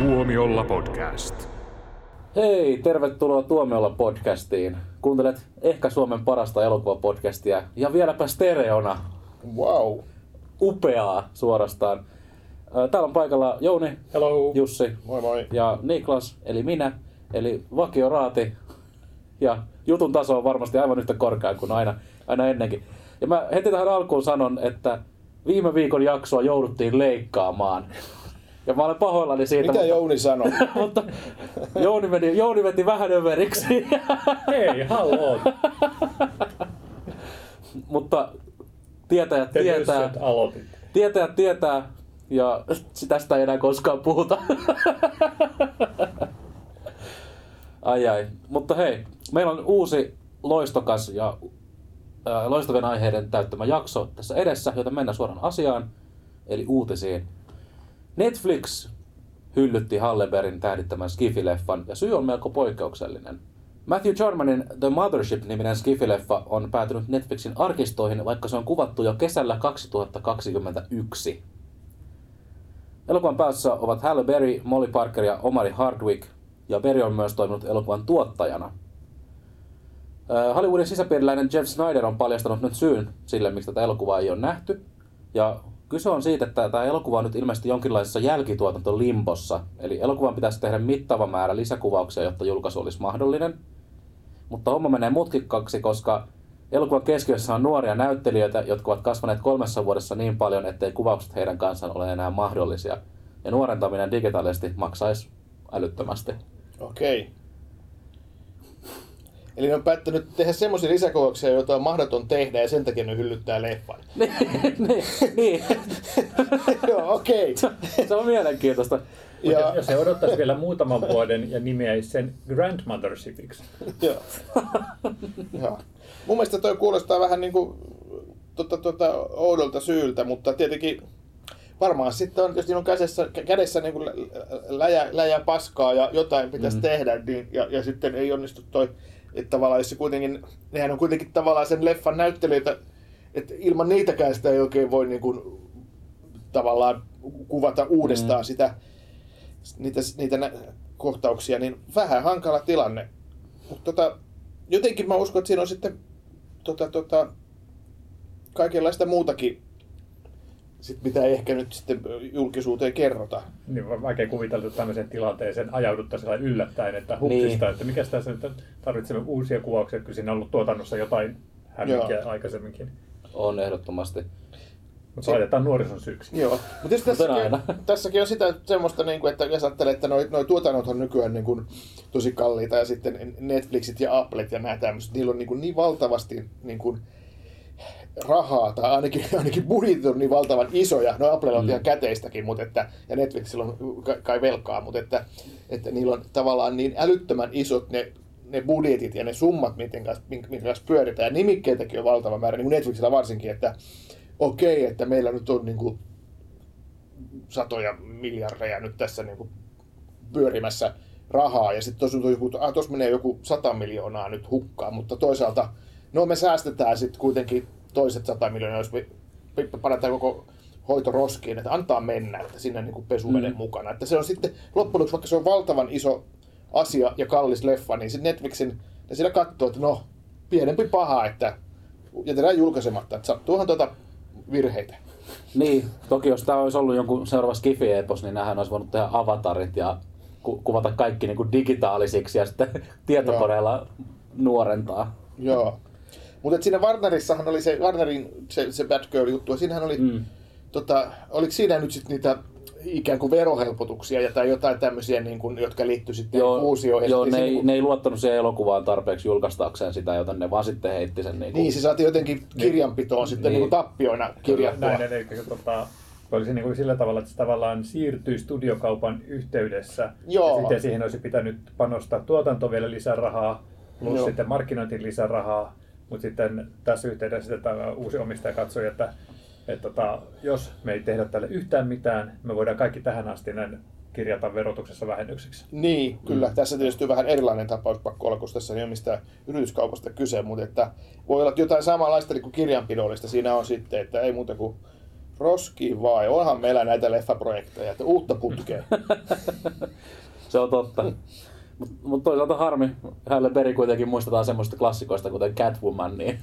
Tuomiolla podcast. Hei, tervetuloa Tuomiolla podcastiin. Kuuntelet ehkä Suomen parasta elokuvapodcastia ja vieläpä stereona. Wow. Upeaa suorastaan. Täällä on paikalla Jouni, Hello. Jussi Moi moi. ja Niklas, eli minä, eli Vakio Raati. Ja jutun taso on varmasti aivan yhtä korkea kuin aina, aina ennenkin. Ja mä heti tähän alkuun sanon, että viime viikon jaksoa jouduttiin leikkaamaan. Ja mä olen pahoillani siitä, Mitä mutta, Jouni sanoi? mutta Jouni, meni, Jouni veti vähän överiksi. Hei, hallo. mutta tietäjät Te tietää, tietäjät tietää ja tästä ei enää koskaan puhuta. ai ai. Mutta hei, meillä on uusi loistokas ja äh, loistavien aiheiden täyttämä jakso tässä edessä, joten mennään suoraan asiaan, eli uutisiin. Netflix hyllytti Hallebergin tähdittämän Skifi-leffan, ja syy on melko poikkeuksellinen. Matthew Charmanin The Mothership-niminen Skifi-leffa on päätynyt Netflixin arkistoihin, vaikka se on kuvattu jo kesällä 2021. Elokuvan päässä ovat Halle Berry, Molly Parker ja Omari Hardwick, ja Berry on myös toiminut elokuvan tuottajana. Ö, Hollywoodin sisäpiiriläinen Jeff Snyder on paljastanut nyt syyn sille, miksi tätä elokuvaa ei ole nähty. Ja kyse on siitä, että tämä elokuva on nyt ilmeisesti jonkinlaisessa jälkituotantolimbossa. Eli elokuvan pitäisi tehdä mittava määrä lisäkuvauksia, jotta julkaisu olisi mahdollinen. Mutta homma menee mutkikkaaksi, koska elokuvan keskiössä on nuoria näyttelijöitä, jotka ovat kasvaneet kolmessa vuodessa niin paljon, ettei kuvaukset heidän kanssaan ole enää mahdollisia. Ja nuorentaminen digitaalisesti maksaisi älyttömästi. Okei. Eli ne on päättänyt tehdä semmoisia lisäkouksia, joita on mahdoton tehdä ja sen takia ne hyllyttää leffan. niin, niin, niin. Joo, okei. Se on mielenkiintoista. Ja- jos, se odottaisi vielä muutaman vuoden ja nimeäisi sen Grandmothershipiksi. Joo. Joo. Mun mielestä toi kuulostaa vähän niin kuin tota, tota, oudolta syyltä, mutta tietenkin varmaan sitten on, jos niillä on kädessä, kädessä niin kuin lä- läjä, läjä paskaa ja jotain pitäisi mm. tehdä, niin, ja, ja sitten ei onnistu toi, että tavallaan jos se kuitenkin, nehän on kuitenkin tavallaan sen leffan näyttelijöitä, että ilman niitäkään sitä ei oikein voi niin kuin, tavallaan kuvata uudestaan mm. sitä, niitä, niitä nä- kohtauksia, niin vähän hankala tilanne. Mutta tota, jotenkin mä uskon, että siinä on sitten tota, tota, kaikenlaista muutakin, sit mitä ei ehkä nyt sitten julkisuuteen kerrota. Niin va- vaikea kuvitella, että tämmöiseen tilanteeseen ajauduttaisiin sellainen yllättäen, että hupsista, Niin. että mikä tässä nyt tarvitsemme uusia kuvauksia, kun siinä on ollut tuotannossa jotain hämminkiä Joo. aikaisemminkin. On ehdottomasti. Mutta laitetaan nuorison syyksi. Joo, mutta tässäkin, tässäkin on sitä semmoista, niin kuin, että jos ajattelee, että noi, noi tuotannot on nykyään niin kuin, tosi kalliita ja sitten Netflixit ja Applet ja nämä tämmöiset, niillä on niin, kuin, niin valtavasti niin kuin, rahaa, tai ainakin, ainakin budjetit on niin valtavan isoja. No Applella on mm. ihan käteistäkin, mutta että, ja Netflixillä on ka- kai velkaa, mutta että, että niillä on tavallaan niin älyttömän isot ne, ne budjetit ja ne summat, miten kanssa, minkä kanssa pyöritään. Ja nimikkeitäkin on valtava määrä, niin kuin Netflixillä varsinkin, että okei, että meillä nyt on niin kuin satoja miljardeja nyt tässä niin kuin pyörimässä rahaa, ja sitten tuossa on joku, ah, tuossa menee joku 100 miljoonaa nyt hukkaan, mutta toisaalta, no me säästetään sitten kuitenkin toiset 100 miljoonaa, jos pannaan koko hoito roskiin, että antaa mennä, että sinne niin kuin pesuveden mm. mukana. Että se on sitten, loppujen lopuksi, vaikka se on valtavan iso asia ja kallis leffa, niin sitten Netflixin, ne siellä katsoo, että no, pienempi paha, että jätetään julkaisematta, että sattuuhan tuota virheitä. Niin, toki jos tämä olisi ollut jonkun seuraava Skifi-epos, niin nämähän olisi voinut tehdä avatarit ja ku- kuvata kaikki niin kuin digitaalisiksi ja sitten tietokoneella nuorentaa. Joo. Mutta siinä Warnerissahan oli se, Warnerin se, se Bad Girl-juttu, ja siinähän oli, Mm. tota, oliko siinä nyt sitten niitä ikään kuin verohelpotuksia ja tai jotain tämmöisiä, niin kuin, jotka liittyi sitten Joo, joo ne, ei, niinku- ne ei luottanut siihen elokuvaan tarpeeksi julkaistaakseen sitä, joten ne vaan sitten heitti sen niin kuin, Niin, se saatiin jotenkin kirjanpitoon sitten Niin. niin. kuin tappioina kirjattua. Näin, eli tota, olisi niin kuin sillä tavalla, että se tavallaan siirtyy studiokaupan yhteydessä. Joo. Ja sitten siihen olisi pitänyt panostaa tuotanto vielä lisärahaa, plus Joo. sitten markkinointiin lisärahaa. Mutta sitten tässä yhteydessä tämä uusi omistaja katsoi, että, että tota, jos me ei tehdä tälle yhtään mitään, me voidaan kaikki tähän asti näin kirjata verotuksessa vähennykseksi. Niin, kyllä. Mm. Tässä tietysti on vähän erilainen tapaus pakko olla, koska tässä ei ole mistään yrityskaupasta kyse, mutta että voi olla että jotain samanlaista niin kuin kirjanpidollista siinä on sitten, että ei muuta kuin Roski vai? Onhan meillä näitä leffaprojekteja, että uutta putkea. Se on totta. Mutta mut toisaalta harmi. Halle Berry kuitenkin muistetaan semmoista klassikoista, kuten Catwoman, niin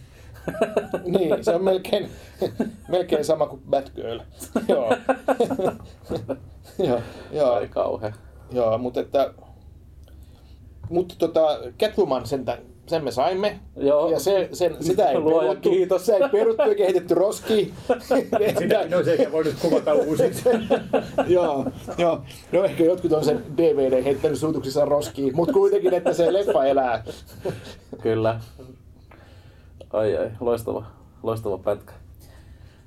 niin, se on melkein, melkein sama kuin Batgirl. joo. joo, joo, Ai kauhea. joo, mutta että... Mutta tota, Catwoman sen, sen me saimme. Joo. Ja se, sen, sitä ei Luoja peruttu. kiitos. Se ei peruttu ja kehitetty roski. Sitä en olisi ehkä voinut kuvata uusiksi. joo, joo. No ehkä jotkut on sen DVD heittänyt suutuksissa roskiin, mutta kuitenkin, että se leffa elää. Kyllä. Ai ai, loistava, loistava pätkä.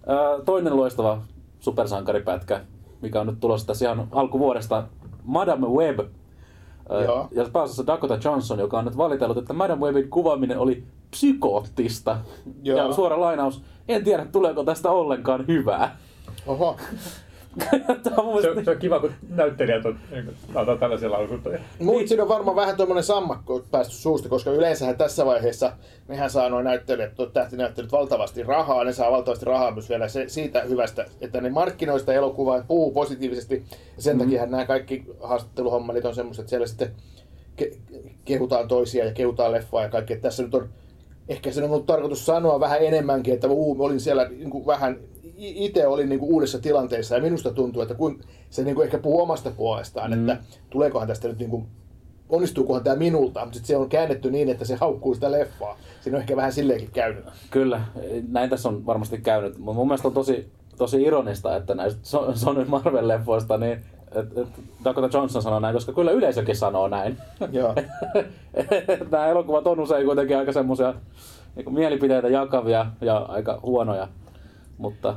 Ää, toinen loistava supersankaripätkä, mikä on nyt tulossa tässä ihan alkuvuodesta, Madame Web. Joo. Ja pääosassa Dakota Johnson, joka on nyt valitellut, että Madame Webin kuvaaminen oli psykoottista. Joo. Ja suora lainaus, en tiedä tuleeko tästä ollenkaan hyvää. Oho. Se, se on kiva, kun näyttelijät on, niin antaa tällaisia lausuntoja. Mutta siinä on varmaan vähän tuommoinen sammakko päästy suusta, koska yleensähän tässä vaiheessa nehän saa noin näyttelijät, tähtinäyttelijät valtavasti rahaa, ne saa valtavasti rahaa myös vielä se, siitä hyvästä, että ne markkinoista elokuvaa ja puhuu positiivisesti. Ja sen mm. takia nämä kaikki haastatteluhommalit on semmoiset, että siellä sitten ke- kehutaan toisia ja kehutaan leffaa ja kaikki. Että tässä nyt on, ehkä se on ollut tarkoitus sanoa vähän enemmänkin, että uu, olin siellä niin kuin vähän itse olin niin kuin uudessa tilanteessa ja minusta tuntuu, että kun se niin kuin ehkä puhuu omasta puolestaan, mm. että tuleekohan tästä nyt niin kuin, onnistuukohan tämä minulta, mutta sitten se on käännetty niin, että se haukkuu sitä leffaa. Siinä on ehkä vähän silleenkin käynyt. Kyllä, näin tässä on varmasti käynyt. Mutta mun mielestä on tosi, tosi ironista, että näistä So- Sony Marvel-leffoista, niin et, et Dakota Johnson sanoo näin, koska kyllä yleisökin sanoo näin. Joo. Nämä elokuvat on usein kuitenkin aika semmoisia niin mielipiteitä jakavia ja aika huonoja. Mutta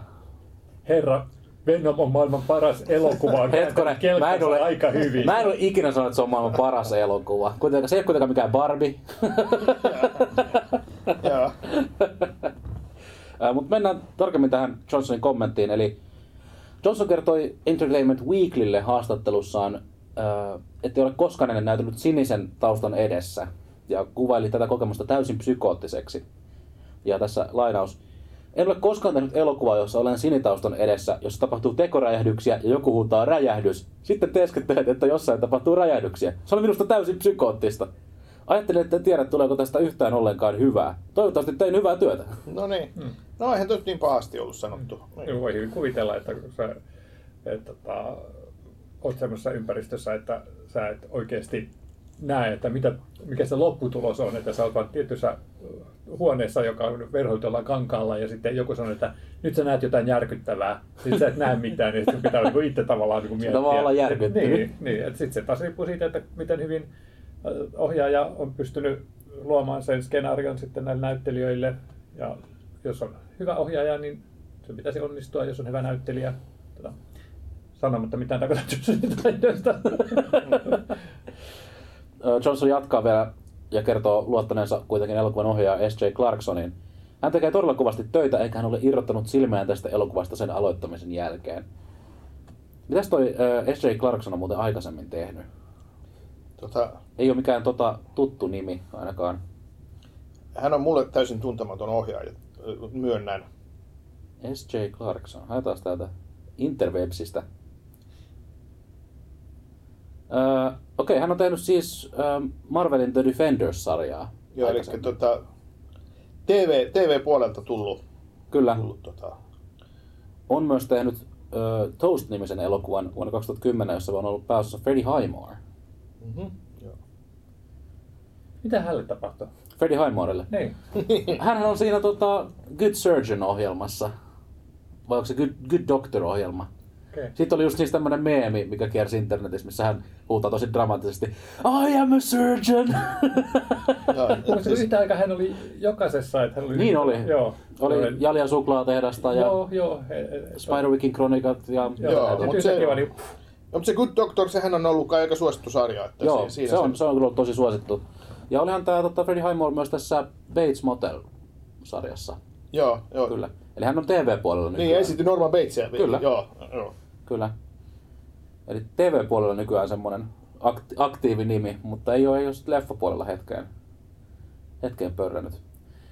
Herra, Venom on maailman paras elokuva. On hetkonen, mä en, ole, aika hyvin. mä en ole ikinä sanonut, että se on maailman paras elokuva. Kuitenkaan, se ei ole kuitenkaan mikään Barbie. Joo. Mutta mennään tarkemmin tähän Johnsonin kommenttiin. Eli Johnson kertoi Entertainment Weeklylle haastattelussaan, ää, ettei ole koskaan ennen näytellyt sinisen taustan edessä. Ja kuvaili tätä kokemusta täysin psykoottiseksi. Ja tässä lainaus. En ole koskaan tehnyt elokuvaa, jossa olen sinitaustan edessä, jossa tapahtuu tekoräjähdyksiä ja joku huutaa räjähdys. Sitten teeskenttelet, että jossain tapahtuu räjähdyksiä. Se oli minusta täysin psykoottista. Ajattelin, että en tiedä, tuleeko tästä yhtään ollenkaan hyvää. Toivottavasti tein hyvää työtä. No niin. No eihän nyt niin pahasti ollut sanottu. Niin voi hyvin kuvitella, että kun sä et, tota, oot semmoisessa ympäristössä, että sä et oikeasti näe, että mitä, mikä se lopputulos on, että sä oot vaan tietyssä huoneessa, joka on verhoitellaan kankaalla, ja sitten joku sanoo, että nyt sä näet jotain järkyttävää, sitten sä et näe mitään, niin sun pitää niinku itse tavallaan niinku miettiä. vaan olla järkyttynyt. Niin, niin että sitten se taas riippuu siitä, että miten hyvin ohjaaja on pystynyt luomaan sen skenaarion sitten näille näyttelijöille, ja jos on hyvä ohjaaja, niin se pitäisi onnistua, jos on hyvä näyttelijä. Tota, sanomatta mitään takaisin taidoista. Johnson jatkaa vielä ja kertoo luottaneensa kuitenkin elokuvan ohjaaja S.J. Clarksonin. Hän tekee todella kovasti töitä, eikä hän ole irrottanut silmeään tästä elokuvasta sen aloittamisen jälkeen. Mitäs toi ö, S.J. Clarkson on muuten aikaisemmin tehnyt? Tota, Ei ole mikään tota, tuttu nimi ainakaan. hän on mulle täysin tuntematon ohjaaja, myönnän. S.J. Clarkson. Haetaan täältä Interwebsistä. Öö, Okei, hän on tehnyt siis öö, Marvelin The Defenders-sarjaa. Joo, eli tota, TV, TV-puolelta tullut, Kyllä. tullut tota, On myös tehnyt öö, Toast-nimisen elokuvan vuonna 2010, jossa on ollut pääosassa Freddie Highmore. mm-hmm. joo. Mitä hänelle tapahtui? Freddie Highmorelle. Niin. Hän on siinä tota, Good Surgeon-ohjelmassa. Vai onko se Good, Good Doctor-ohjelma? Okay. Sitten oli just siis tämmönen meemi, mikä kiersi internetissä, missä hän huutaa tosi dramaattisesti I am a surgeon! Joo, Mutta yhtä aikaa hän oli jokaisessa, että hän oli... niin oli. Joo. Oli Olen- Jalja suklaatehdasta ja Joo, joo. Spiderwickin kronikat ja... Joo, Joo, ja mut yhtäkkiä se- vaan niin, No, mutta se Good Doctor, sehän on ollut kai aika suosittu sarja. Että Joo, siinä se on, se on kyllä ollut tosi suosittu. Ja olihan tää tota, Freddie Highmore myös tässä Bates Motel-sarjassa. Joo, joo. Kyllä. Eli hän on TV-puolella Niin, nykyään. esitti Norman Batesia. Kyllä. Joo, joo. Kyllä. Eli TV-puolella nykyään semmoinen akti- aktiivinimi, mutta ei ole, ei ole leffapuolella hetkeen, hetkeen pörrännyt.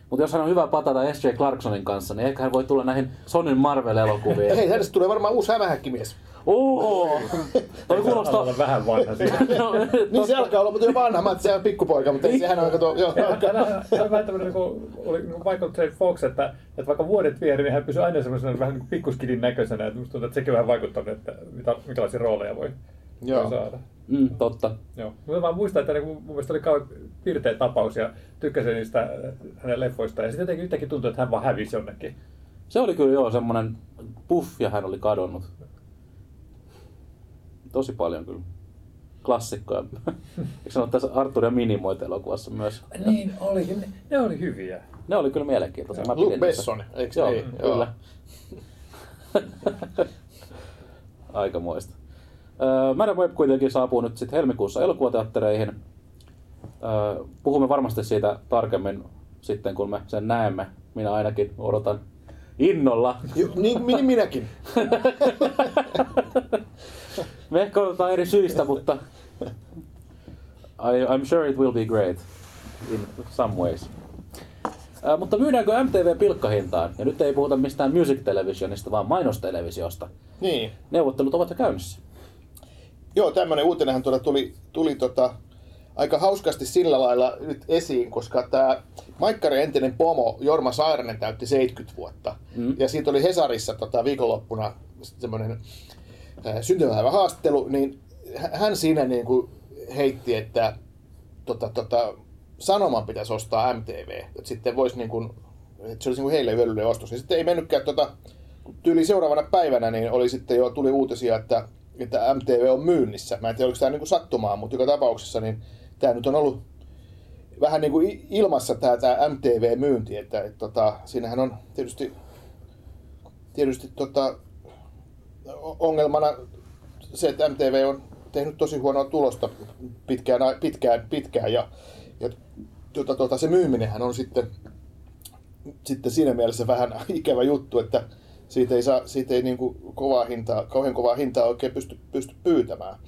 Mutta jos hän on hyvä patata S.J. Clarksonin kanssa, niin ehkä hän voi tulla näihin Sonin Marvel-elokuviin. Hei, hänestä tulee varmaan uusi hämähäkkimies. Oo! Toi kuulostaa... olla vähän vanha siinä. No, Niin se alkaa olla, mutta jo vanha, mä se on pikkupoika, mutta ei sehän on kato, joo, Hän hän on vähän tämmöinen, niin kuin, oli niin vaikuttanut se Fox, että, että vaikka vuodet vieri, niin hän pysyy aina semmoisena vähän niin pikkuskidin näköisenä. Että musta tuntuu, että sekin vähän vaikuttanut, että mitä, minkälaisia rooleja voi, Joo. voi saada. Mm, totta. Joo. Mutta mä muistan, että niin mun mielestä oli kauhean pirteä tapaus ja tykkäsin niistä äh, hänen leffoista. Ja sitten jotenkin yhtäkkiä tuntui, että hän vaan hävisi jonnekin. Se oli kyllä joo semmonen puff ja hän oli kadonnut. Tosi paljon kyllä. Klassikkoja. Eikö sanoa tässä Arthur ja Minimoit elokuvassa myös? Niin olikin. Ne, ne oli hyviä. Ne oli kyllä mielenkiintoisia. Mä Luke. Besson, eikö Joo, niin? kyllä. Aikamoista. Öö, Madame Web kuitenkin saapuu nyt sitten helmikuussa elokuvateattereihin. Öö, puhumme varmasti siitä tarkemmin sitten, kun me sen näemme. Minä ainakin odotan innolla. Jo, niin, niin minäkin. Me ehkä odotetaan eri syistä, mutta I, I'm sure it will be great in some ways. Ää, mutta myydäänkö MTV pilkkahintaan? Ja nyt ei puhuta mistään music televisionista, vaan mainostelevisiosta. Niin. Neuvottelut ovat jo käynnissä. Joo, tämmöinen uutinenhan tuolla tuli, tuli tota, aika hauskasti sillä lailla nyt esiin, koska tämä Maikkari entinen pomo Jorma Saarinen täytti 70 vuotta. Mm. Ja siitä oli Hesarissa tota, viikonloppuna semmoinen syntymäpäivä haastattelu, niin hä- hän siinä niin kuin heitti, että tota, tota, Sanoman pitäisi ostaa MTV, että sitten voisi niin kuin, että se olisi niin kuin heille hyödyllinen ostos. Ja sitten ei mennytkään tota, tyyli seuraavana päivänä, niin oli sitten jo, tuli uutisia, että, että MTV on myynnissä. Mä en tiedä, oliko tämä niin kuin sattumaa, mutta joka tapauksessa niin tämä nyt on ollut vähän niin kuin ilmassa tämä, tämä MTV-myynti, että, että tota, siinähän on tietysti, tietysti tota, ongelmana se, että MTV on tehnyt tosi huonoa tulosta pitkään, pitkään, pitkään ja, ja tota, tota, se myyminenhän on sitten, sitten siinä mielessä vähän ikävä juttu, että siitä ei, saa, siitä ei niin kuin kovaa hintaa, kauhean kovaa hintaa oikein pysty, pysty pyytämään.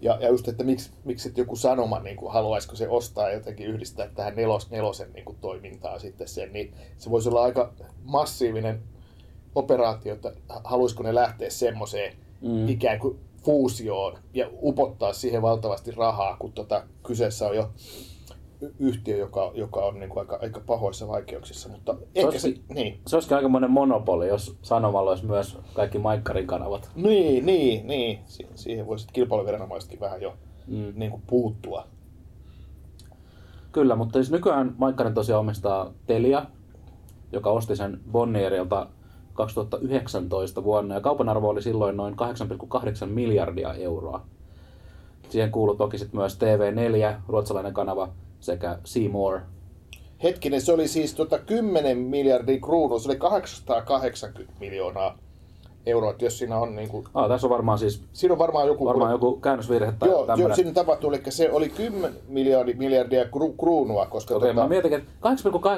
Ja, ja just, että miksi, miksi joku sanoma, niin kuin, haluaisiko se ostaa ja jotenkin yhdistää tähän nelos, nelosen niin kuin, toimintaan sitten sen, niin se voisi olla aika massiivinen operaatio, että haluaisiko ne lähteä semmoiseen Mm. ikään kuin fuusioon ja upottaa siihen valtavasti rahaa, kun tota, kyseessä on jo yhtiö, joka, joka on niin kuin aika, aika pahoissa vaikeuksissa. Mutta ehkä se, olisikin- niin. Se olisikin aikamoinen monopoli, jos Sanomalla olisi myös kaikki Maikkarin kanavat. Niin, niin, niin. Si- siihen voisit kilpailuviranomaisetkin vähän jo Mm. niin kuin puuttua. Kyllä, mutta siis nykyään Maikkarin tosiaan omistaa Telia, joka osti sen Bonnierilta 2019 vuonna, ja kaupan arvo oli silloin noin 8,8 miljardia euroa. Siihen kuuluu toki sit myös TV4, ruotsalainen kanava, sekä Seymour. Hetkinen, se oli siis tota 10 miljardia kruunua, se oli 880 miljoonaa euroa, että jos siinä on niin kuin, Ah, tässä on varmaan siis siinä on varmaan joku... varmaan joku käännösvirhe tai Joo, joo, tämmöinen. siinä tapahtui, eli se oli 10 miljardia, miljardia kru, kruunua, koska... Okei, mä mietin, että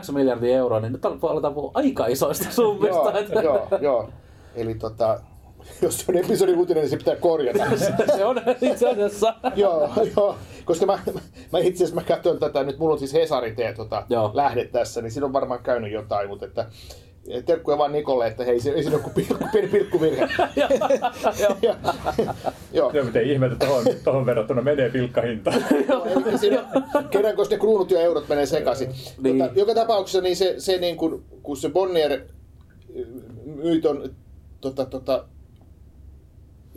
8,8 miljardia euroa, niin nyt aletaan puhua aika isoista summista. joo, että- joo, joo. Eli tota, jos se on episodin uutinen, niin se pitää korjata. se on itse asiassa. joo, joo, koska mä, mä itse asiassa mä katson tätä, nyt mulla on siis Hesarin tee tota, Joo. lähde tässä, niin siinä on varmaan käynyt jotain, mutta että terkkuja vaan Nikolle, että hei, se ei siinä kuin pilkku, pieni pilkkuvirhe. Joo. Miten ihme, että tohon, tohon verrattuna menee pilkkahinta. Kerran, koska ne kruunut ja eurot menee sekaisin. Niin. Tota, joka tapauksessa niin se, se niin kuin, kun se Bonnier myyt on, tota, tota,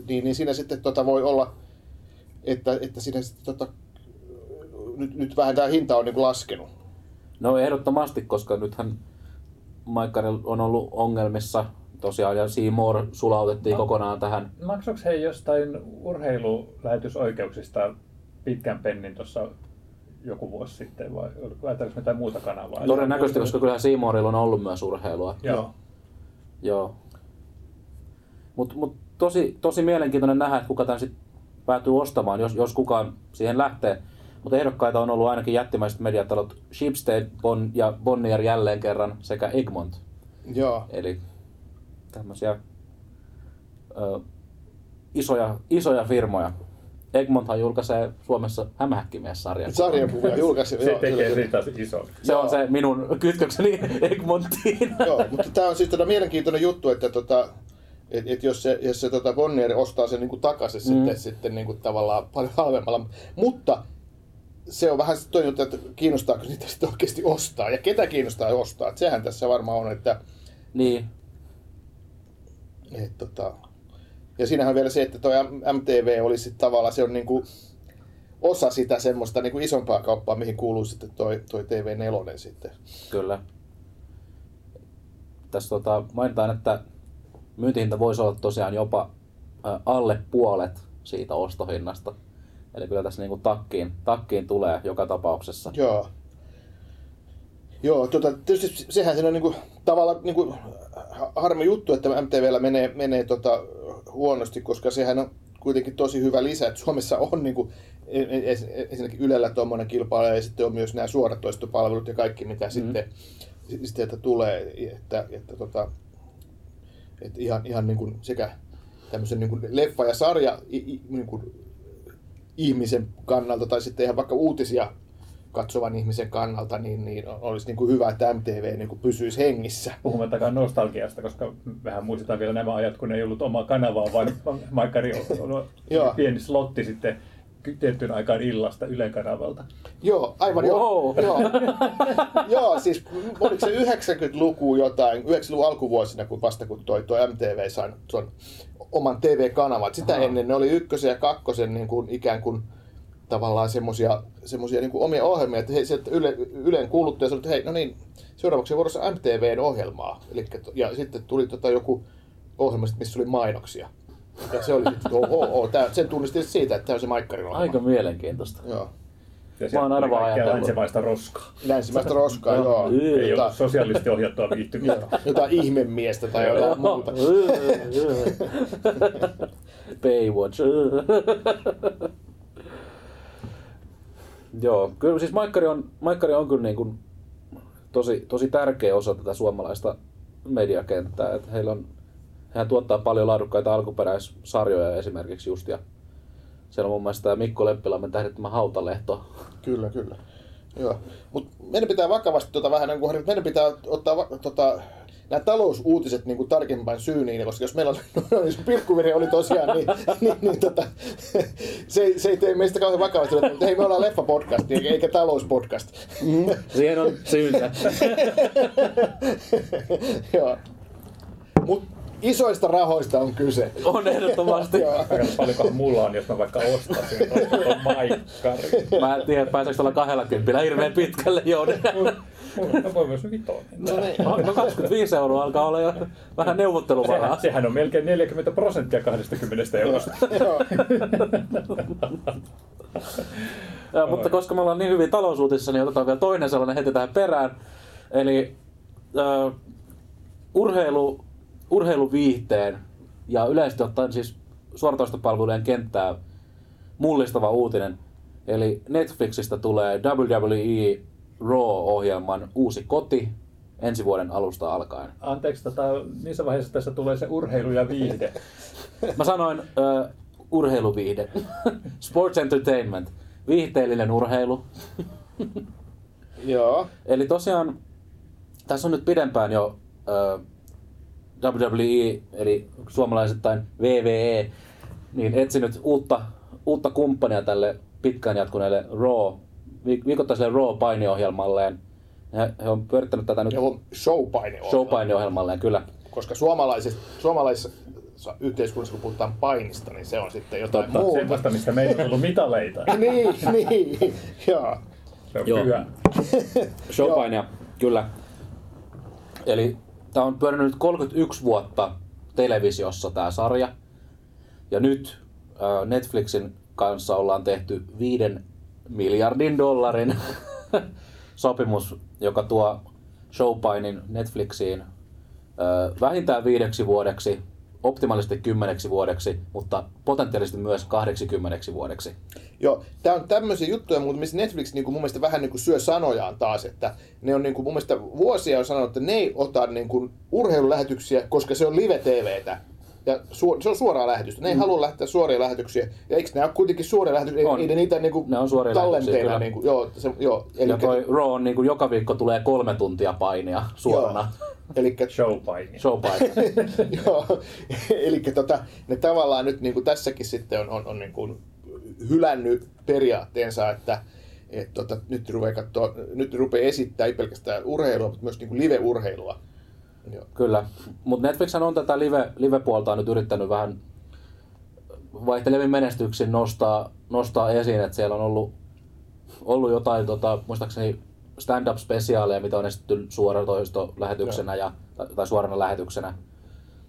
niin, niin siinä sitten tota, voi olla, että, että siinä sitten, tota, nyt, nyt vähän tämä hinta on niin laskenut. No ehdottomasti, koska nythän Maikkari on ollut ongelmissa. Tosiaan ja Seymour sulautettiin No. kokonaan tähän. Maksoiko he jostain urheilulähetysoikeuksista pitkän pennin tuossa joku vuosi sitten vai ajatellaanko jotain muuta kanavaa? Todennäköisesti, koska kyllähän Seymourilla on ollut myös urheilua. Joo. Joo. Mutta mut tosi, tosi mielenkiintoinen nähdä, että kuka tämän sit päätyy ostamaan, jos, jos kukaan siihen lähtee. Mutta ehdokkaita on ollut ainakin jättimäiset mediatalot Shipstead bon, ja Bonnier jälleen kerran sekä Egmont. Joo. Eli tämmöisiä ö, isoja, isoja firmoja. Egmonthan julkaisee Suomessa Hämähäkkimies-sarjan. Sarjakuvia julkaisi. Se joo, tekee kyllä, siitä ison. Se on Joo. se minun kytkökseni Egmonttiin. Joo, mutta tämä on siis tota mielenkiintoinen juttu, että tota, et, et jos se, jos se tota Bonnier ostaa sen niinku takaisin mm. sitten, sitten niinku tavallaan paljon halvemmalla. Mutta se on vähän toinen juttu, että kiinnostaako niitä sitten oikeasti ostaa ja ketä kiinnostaa ostaa. Et sehän tässä varmaan on, että niin, et, tota, ja siinähän on vielä se, että tuo MTV oli sitten tavallaan, se on niinku osa sitä semmoista niinku isompaa kauppaa, mihin kuuluu sitten toi, toi TV4 sitten. kyllä. Tässä tota, mainitaan, että myyntihinta voisi olla tosiaan jopa alle puolet siitä ostohinnasta. Eli kyllä tässä niinku takkiin, takkiin tulee joka tapauksessa. Joo. Joo, tota, tietysti sehän siinä on niinku, tavallaan niinku, ha- harmi juttu, että MTVllä menee, menee tota, huonosti, koska sehän on kuitenkin tosi hyvä lisä, että Suomessa on niinku, e- e- e- ensinnäkin Ylellä tuommoinen kilpailu ja sitten on myös nämä suoratoistopalvelut ja kaikki mitä mm. sitten, sitten että tulee, että, että, tota, että ihan, ihan niin kuin sekä tämmöisen niin kuin leffa ja sarja niin kuin ihmisen kannalta tai sitten ihan vaikka uutisia katsovan ihmisen kannalta, niin, niin olisi niin kuin hyvä, että MTV niin kuin pysyisi hengissä. Puhumattakaan nostalgiasta, koska vähän muistetaan vielä nämä ajat, kun ei ollut omaa kanavaa, vaan Maikkari on Joo. pieni slotti sitten tiettyyn aikaan illasta Ylen kanavalta. Joo, aivan Wow. joo. joo. joo, siis oliko se 90-luku jotain, 90-luvun alkuvuosina, kun vasta kun toi, toi MTV sai tuon oman TV-kanavan. Sitä Aha. ennen ne oli ykkösen ja kakkosen niin kuin, ikään kuin tavallaan semmosia, semmosia niin kuin omia ohjelmia, että hei, sieltä Yle, Ylen kuuluttaja sanoi, että hei, no niin, seuraavaksi vuorossa MTVn ohjelmaa. Elikkä, ja sitten tuli tota joku ohjelma, missä oli mainoksia. Ja se oli sitten, oo, tää, sen tunnisti siitä, että tämä on se Maikkarin ohjelma. Aika mielenkiintoista. Joo. Ja Mä oon aina vaan ajatellut. länsimaista roskaa. Länsimäistä roskaa, Joo. joo. Ei Jota- ollut sosiaalisesti ohjattua viihtymistä. jotain ihmemiestä tai jotain muuta. Baywatch. Joo, kyllä siis Maikkari on, Maikkari on kyllä niin kuin tosi, tosi tärkeä osa tätä suomalaista mediakenttää. Että heillä on, hehän tuottaa paljon laadukkaita alkuperäissarjoja esimerkiksi just. Ja siellä on mun mielestä tämä Mikko Leppilammen tähdittämä Hautalehto. Kyllä, kyllä. Joo. Mut meidän pitää vakavasti tota vähän, niin meidän pitää ottaa va- tota, nämä talousuutiset niin kuin tarkempaan syyniin, koska jos meillä on, no, niin se pilkkuviri oli tosiaan, niin, niin, niin tota, se, ei- se ei tee meistä kauhean vakavasti, mutta hei me ollaan leffa-podcast eikä talouspodcast. Siihen on syynsä. Joo. Mut isoista rahoista on kyse. on ehdottomasti. Joo. Aika paljonkohan mulla on, jos mä vaikka ostaisin tuon maikkari. Mä en tiedä, pääseekö tuolla kahdella kympillä hirveän pitkälle Jouni. Mä voin myös vitonen. No niin. No 25 euroa alkaa olla jo vähän neuvotteluvaraa. Sehän, sehän on melkein 40 prosenttia 20 eurosta. Joo. Ja, mutta koska me ollaan niin hyvin talousuutisissa, niin otetaan vielä toinen sellainen heti tähän perään. Eli äh, urheilu, urheiluviihteen ja yleisesti ottaen siis suoratoistopalvelujen kenttää mullistava uutinen. Eli Netflixistä tulee WWE Raw-ohjelman uusi koti ensi vuoden alusta alkaen. Anteeksi, tota, missä vaiheessa tässä tulee se urheilu ja viihde? Mä sanoin äh, urheiluviihde. Sports entertainment. Viihteellinen urheilu. Joo. Eli tosiaan tässä on nyt pidempään jo WWE, eli suomalaisittain VVE, niin etsinyt uutta, uutta kumppania tälle pitkään jatkuneelle Raw, vi- viikoittaiselle Raw-painiohjelmalleen. He, he on pyörittänyt tätä nyt Joo, showpaine on. show-painiohjelmalleen, kyllä. Koska suomalaisessa, suomalaisessa yhteiskunnassa, kun puhutaan painista, niin se on sitten jotain Totta. muuta. Semmoista, mistä meillä on ollut mitaleita. niin, niin, joo. Se on Joo. Showpainia, kyllä. Eli tämä on pyörinyt nyt 31 vuotta televisiossa tämä sarja. Ja nyt Netflixin kanssa ollaan tehty 5 miljardin dollarin sopimus, joka tuo Showpainin Netflixiin äh, vähintään viideksi vuodeksi, optimaalisesti kymmeneksi vuodeksi, mutta potentiaalisesti myös 80 vuodeksi. Joo, tää on tämmöisiä juttuja, mutta missä Netflix niin kuin mun mielestä vähän niin kuin syö sanojaan taas, että ne on niin kuin mun mielestä vuosia on sanonut, että ne ei ota niin kuin urheilulähetyksiä, koska se on live-TVtä. ja su, se on suoraa lähetystä. Ne ei mm. halua lähteä suoria lähetyksiä. Ja eikö ne ole kuitenkin suoria lähetyksiä? On. Ei, ne niitä niinku Ne on suoria kyllä. Niinku, joo, se, joo. Ja toi Raw on niin kuin joka viikko tulee kolme tuntia painia suorana Eli Showpaini. showpainina. Joo, eli tota, ne tavallaan nyt niin kuin tässäkin sitten on, on, on niin kuin hylännyt periaatteensa, että et tota, nyt, rupeaa katsoa, nyt rupeaa esittää ei pelkästään urheilua, mutta myös niin kuin live-urheilua. Joo. Kyllä, mutta Netflix on tätä live, live-puolta nyt yrittänyt vähän vaihtelevin menestyksin nostaa, nostaa esiin, että siellä on ollut, ollut jotain, tota, muistaakseni stand-up-spesiaaleja, mitä on esitetty suoratoisto lähetyksenä ja, tai suorana lähetyksenä.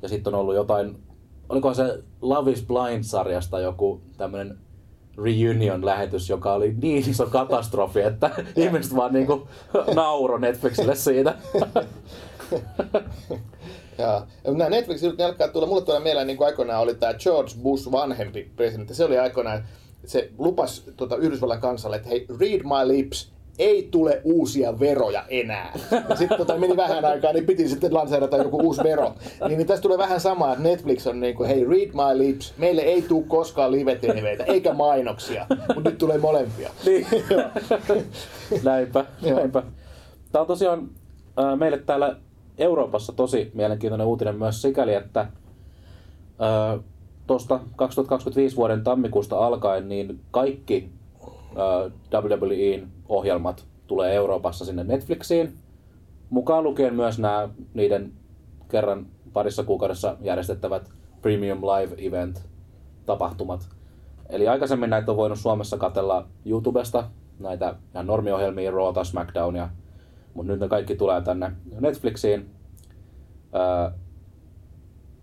Ja sitten on ollut jotain, oliko se Love is Blind-sarjasta joku tämmöinen reunion-lähetys, joka oli niin iso katastrofi, että ihmiset vaan niinku nauro Netflixille siitä. Ja nämä Netflixin ne alkaa tulla, mulle tulee mieleen niin kuin aikoinaan oli tämä George Bush vanhempi presidentti. Se oli aikoinaan, se lupas tota, Yhdysvallan kansalle, että hei, read my lips, ei tule uusia veroja enää. Ja sitten tota, meni vähän aikaa, niin piti sitten lanseerata joku uusi vero. Niin, niin tässä tulee vähän sama, että Netflix on niin kuin, hei, read my lips, meille ei tule koskaan live-TVtä, eikä mainoksia, mutta nyt tulee molempia. Niin. näinpä, näinpä. Tämä on tosiaan ää, meille täällä Euroopassa tosi mielenkiintoinen uutinen myös sikäli, että tuosta 2025 vuoden tammikuusta alkaen niin kaikki WWEn ohjelmat tulee Euroopassa sinne Netflixiin, mukaan lukien myös nämä niiden kerran parissa kuukaudessa järjestettävät Premium Live Event tapahtumat. Eli aikaisemmin näitä on voinut Suomessa katella YouTubesta, näitä ihan normiohjelmia, Rawta, SmackDownia, mutta nyt ne kaikki tulee tänne Netflixiin.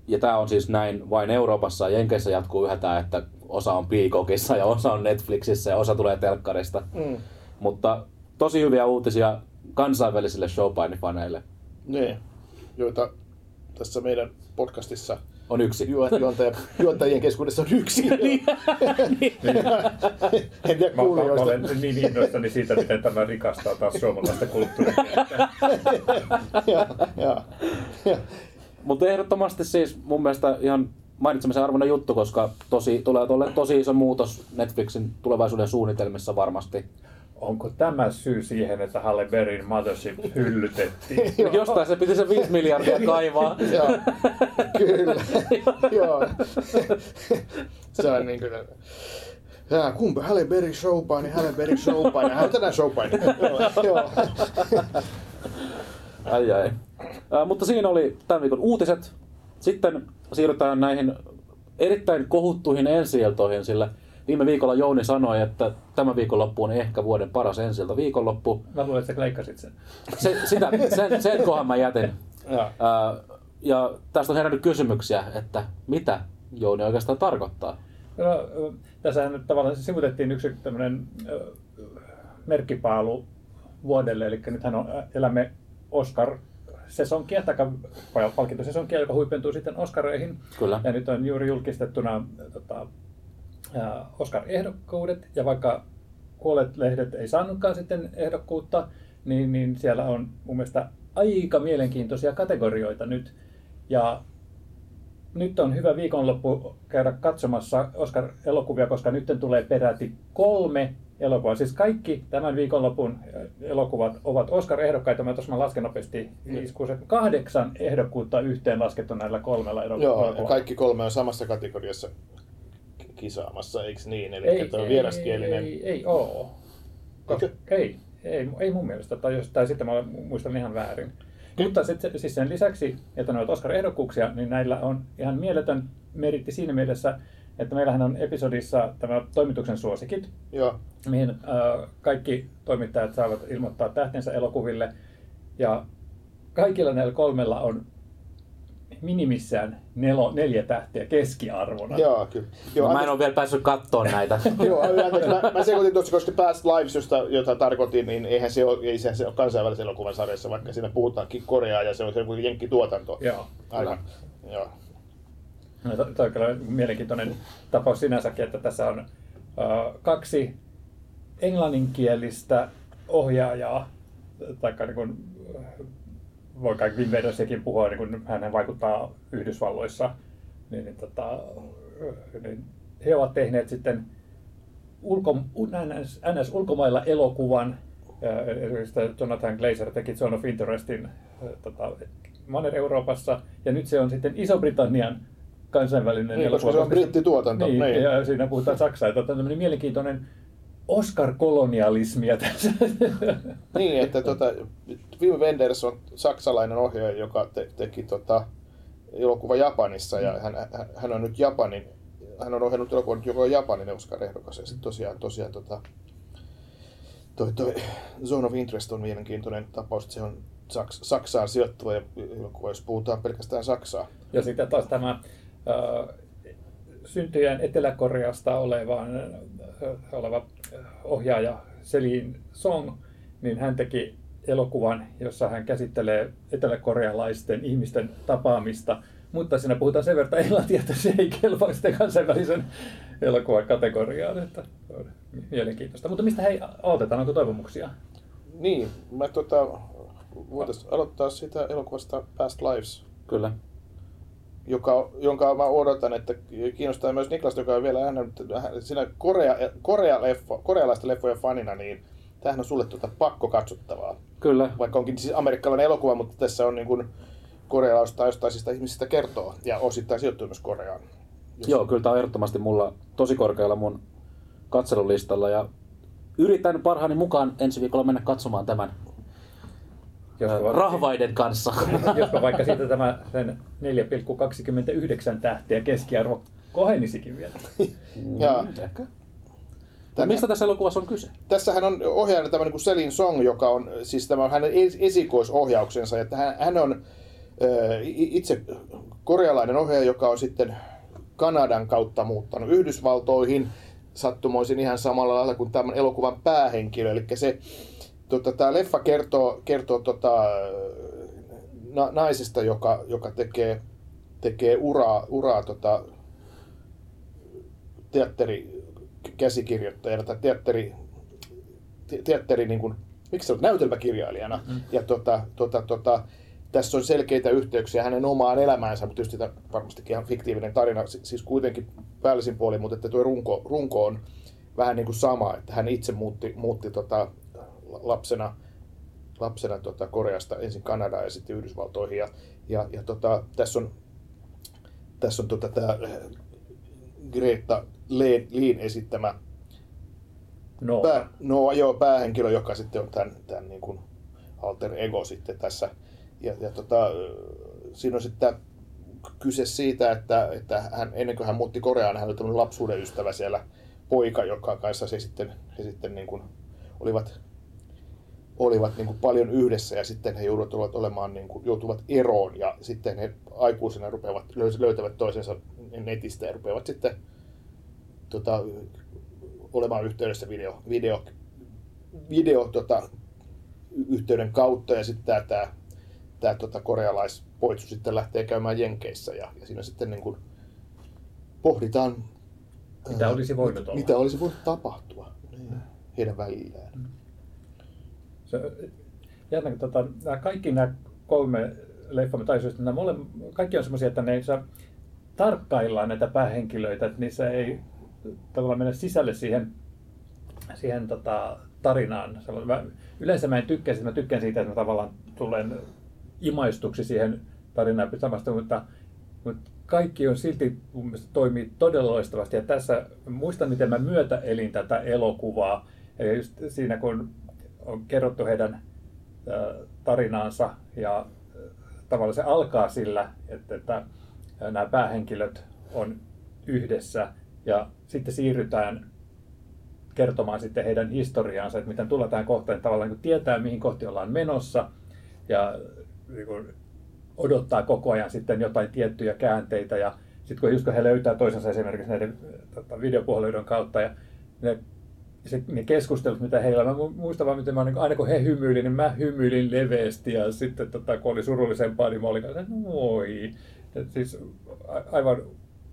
Ja tämä on siis näin vain Euroopassa. Jenkeissä jatkuu yhä tämä, että osa on Peacockissa ja osa on Netflixissä ja osa tulee telkkarista. Mm. Mutta tosi hyviä uutisia kansainvälisille showpainifaneille. Niin, joita tässä meidän podcastissa On yksi. juo- juontaja, juontajien keskuudessa on yksi. en tiedä Mä, mä, mä kuulijoista. olen niin innoissani siitä, miten tämä rikastaa taas suomalaista kulttuuria. Joo, joo. Joo. Mutta ehdottomasti siis mun mielestä ihan mainitsemisen arvoinen juttu, koska tosi, tulee tuolle tosi iso muutos Netflixin tulevaisuuden suunnitelmissa varmasti. Onko tämä syy siihen, että Halle Berryn Mothership hyllytettiin? Jostain se piti se 5 miljardia kaivaa. Joo, kyllä. Joo. Se on niin kuin... Ja, kumpi Halle Berry showpaini, Halle Berry showpaini. Hän on tänään showpaini. Joo. Ai ai. Ää, mutta siinä oli tämän viikon uutiset. Sitten siirrytään näihin erittäin kohuttuihin ensiiltoihin, sillä viime viikolla Jouni sanoi, että tämä viikonloppu on ehkä vuoden paras ensilta viikonloppu. Mä luulen, että sä leikkasit sen. Se, sitä, sen, sen kohan mä jätin. Ää, ja tästä on herännyt kysymyksiä, että mitä Jouni oikeastaan tarkoittaa. No, tässähän nyt tavallaan sivutettiin yksi tämmöinen merkkipaalu vuodelle, eli nythän on, elämme Oscar sesonkia, tai palkintosesonkia, joka huipentuu sitten Oscareihin. Kyllä. Ja nyt on juuri julkistettuna tota, Oscar-ehdokkuudet, ja vaikka puolet lehdet ei saanutkaan sitten ehdokkuutta, niin, niin siellä on mun mielestä aika mielenkiintoisia kategorioita nyt. Ja nyt on hyvä viikonloppu käydä katsomassa Oscar-elokuvia, koska nyt tulee peräti kolme elokuvaa. Siis kaikki tämän viikonlopun äh, elokuvat ovat Oscar-ehdokkaita. Mä tuossa mä lasken nopeasti viisi, kuusi, kahdeksan ehdokkuutta yhteen laskettu näillä kolmella elokuvalla. Joo, kaikki kolme on samassa kategoriassa kisaamassa, eikö niin? Eli tuo vieraskielinen. Ei, ei oo. Eikö? Ei, ei, ei mun mielestä, tai, jos, tai sitten mä muistan ihan väärin. Mutta sit, siis sen lisäksi, että ne ovat Oscar-ehdokkuuksia, niin näillä on ihan mieletön meritti siinä mielessä, että meillähän on episodissa tämä toimituksen suosikit, Joo, mihin äh, kaikki toimittajat saavat ilmoittaa tähtensä elokuville. Ja kaikilla näillä kolmella on minimissään nelo, neljä tähteä keskiarvona. joo, kyllä. Joo, No, mä en ole vielä päässyt kattoon näitä. Joo, anteeksi, mä, mä sekoitin tuossa, koska Past Lives, josta, jota tarkoitin, niin eihän se ole, ei se, se ole kansainvälisen elokuvan sarjassa, vaikka siinä puhutaankin Koreaa ja se on joku jenkkituotanto. Joo. Aivan. Joo. No, toi on kyllä mielenkiintoinen tapaus sinänsäkin, että tässä on äh, kaksi englanninkielistä ohjaajaa, tai niin kuin, voi kai Wim Wendersiäkin puhua, niin kuin hän vaikuttaa Yhdysvalloissa niin, niin, tota, niin he ovat tehneet sitten ulko, NS, NS ulkomailla elokuvan. Esimerkiksi Jonathan Glazer teki Zone of Interestin tota, Manner-Euroopassa, ja nyt se on sitten Iso-Britannian kansainvälinen Niin, elokuva. koska se on brittituotanto. Niin, Niin. ja siinä puhutaan Saksaa. Että on tämmöinen mielenkiintoinen Oscar-kolonialismia tässä. Niin, että tota, Wim Wenders on saksalainen ohjaaja, joka te, teki tota, elokuva Japanissa ja hän, hän- on nyt Japanin, hän on ohjannut elokuvan, joka on Japanin Oscar-ehdokas ja sitten tosiaan, tosiaan tota, toi, toi Zone of Interest on mielenkiintoinen tapaus, että se on Saks, Saksaan sijoittuva ja elokuva, jos puhutaan pelkästään Saksaa. Ja sitten taas tämä syntyjän Etelä-Koreasta oleva, äh, oleva ohjaaja Selin Song, niin hän teki elokuvan, jossa hän käsittelee eteläkorealaisten ihmisten tapaamista, mutta siinä puhutaan sen verran englantia, että se ei kelpaa sitten kansainvälisen elokuvan kategoriaan, että on mielenkiintoista. Mutta mistä hei aloitetaan, onko toivomuksia? Niin, mä tota, voitaisiin aloittaa sitä elokuvasta Past Lives, Kyllä. Joka, jonka mä odotan, että kiinnostaa myös Niklas, joka on vielä hän siinä Korea, Korea leffo, korealaista leffoja fanina, niin tämähän on sulle tuota pakko katsottavaa. Kyllä. Vaikka onkin siis amerikkalainen elokuva, mutta tässä on niin kuin korealaistaistaisista ihmisistä kertoo ja osittain sijoittuu myös Koreaan. Joo, kyllä tämä on ehdottomasti mulla tosi korkealla mun katselulistalla ja yritän parhaani mukaan ensi viikolla mennä katsomaan tämän Ö, vaikka- rahvaiden kanssa. Jospa vaikka siitä tämä sen 4,29 tähteä keskiarvo kohenisikin vielä. Ja Tänne- mistä tässä elokuvassa on kyse? Tässähän on ohjaajana tämä niin Selin Song, joka on siis tämä on hänen es- esikoisohjauksensa. Että hän, hän on ö, itse korealainen ohjaaja, joka on sitten Kanadan kautta muuttanut Yhdysvaltoihin sattumoisin ihan samalla lailla kuin tämän elokuvan päähenkilö. Eli se, tota, tämä leffa kertoo, kertoo tota, na, naisesta, joka, joka tekee, tekee uraa, uraa tota, teatterikäsikirjoittajana tai teatteri, te- teatteri niin kuin, miksi on, näytelmäkirjailijana. Mm. Ja tota, tota, tota, tässä on selkeitä yhteyksiä hänen omaan elämäänsä, mutta tietysti tämä varmastikin ihan fiktiivinen tarina, si- siis kuitenkin päällisin puoli, mutta että tuo runko, runko on vähän niin kuin sama, että hän itse muutti, muutti tota, lapsena, lapsena tota Koreasta ensin Kanadaan ja sitten Yhdysvaltoihin. Ja, ja, ja tota, tässä on, tässä on tota, tämä Greta Leen, esittämä No, pää, no joo, päähenkilö, joka sitten on tämän, tämän niin kuin alter ego sitten tässä. Ja, ja tota, siinä on sitten kyse siitä, että, että hän, ennen kuin hän muutti Koreaan, hän oli tämmöinen lapsuuden ystävä siellä poika, joka kanssa se sitten, he sitten niin kuin olivat, olivat niin kuin paljon yhdessä ja sitten he joutuvat olemaan, niin kuin, joutuvat eroon ja sitten he aikuisena rupeavat, löytävät toisensa netistä ja rupeavat sitten tota, olemaan yhteydessä video, video, video tota, yhteyden kautta ja sitten tämä, tämä, tämä tota, korealaispoitsu sitten lähtee käymään Jenkeissä ja, ja siinä sitten niin kuin pohditaan, Mitä ää, olisi voinut olla. Mitä olisi voinut tapahtua niin, heidän välillään. Se, jännä, kun tota, nämä kaikki nämä kolme leffa, tai siis nämä mole, kaikki on semmoisia, että ne saa tarkkaillaan näitä päähenkilöitä, että niissä ei tavallaan mennä sisälle siihen, siihen tota, tarinaan. Mä, yleensä mä en tykkää siitä, mä tykkään siitä, että mä tavallaan tulen imaistuksi siihen tarinaan samasta, mutta, mutta kaikki on silti mun mielestä toimii todella loistavasti. Ja tässä muistan, miten mä myötäelin tätä elokuvaa. Eli just siinä, kun on kerrottu heidän tarinaansa ja tavallaan se alkaa sillä, että, että nämä päähenkilöt on yhdessä ja sitten siirrytään kertomaan sitten heidän historiaansa, että miten tullaan tähän kohtaan, tavallaan niin tietää, mihin kohti ollaan menossa ja niin kuin odottaa koko ajan sitten jotain tiettyjä käänteitä ja sitten kun just kun he löytää toisensa esimerkiksi näiden tota, videopuheluiden kautta ja ne, se, ne keskustelut, mitä heillä, mu- muistan vaan, miten mä, niin aina kun he hymyilin, niin mä hymyilin leveästi ja sitten tota, kun oli surullisempaa, niin mä olin kanssa, voi. Et siis aivan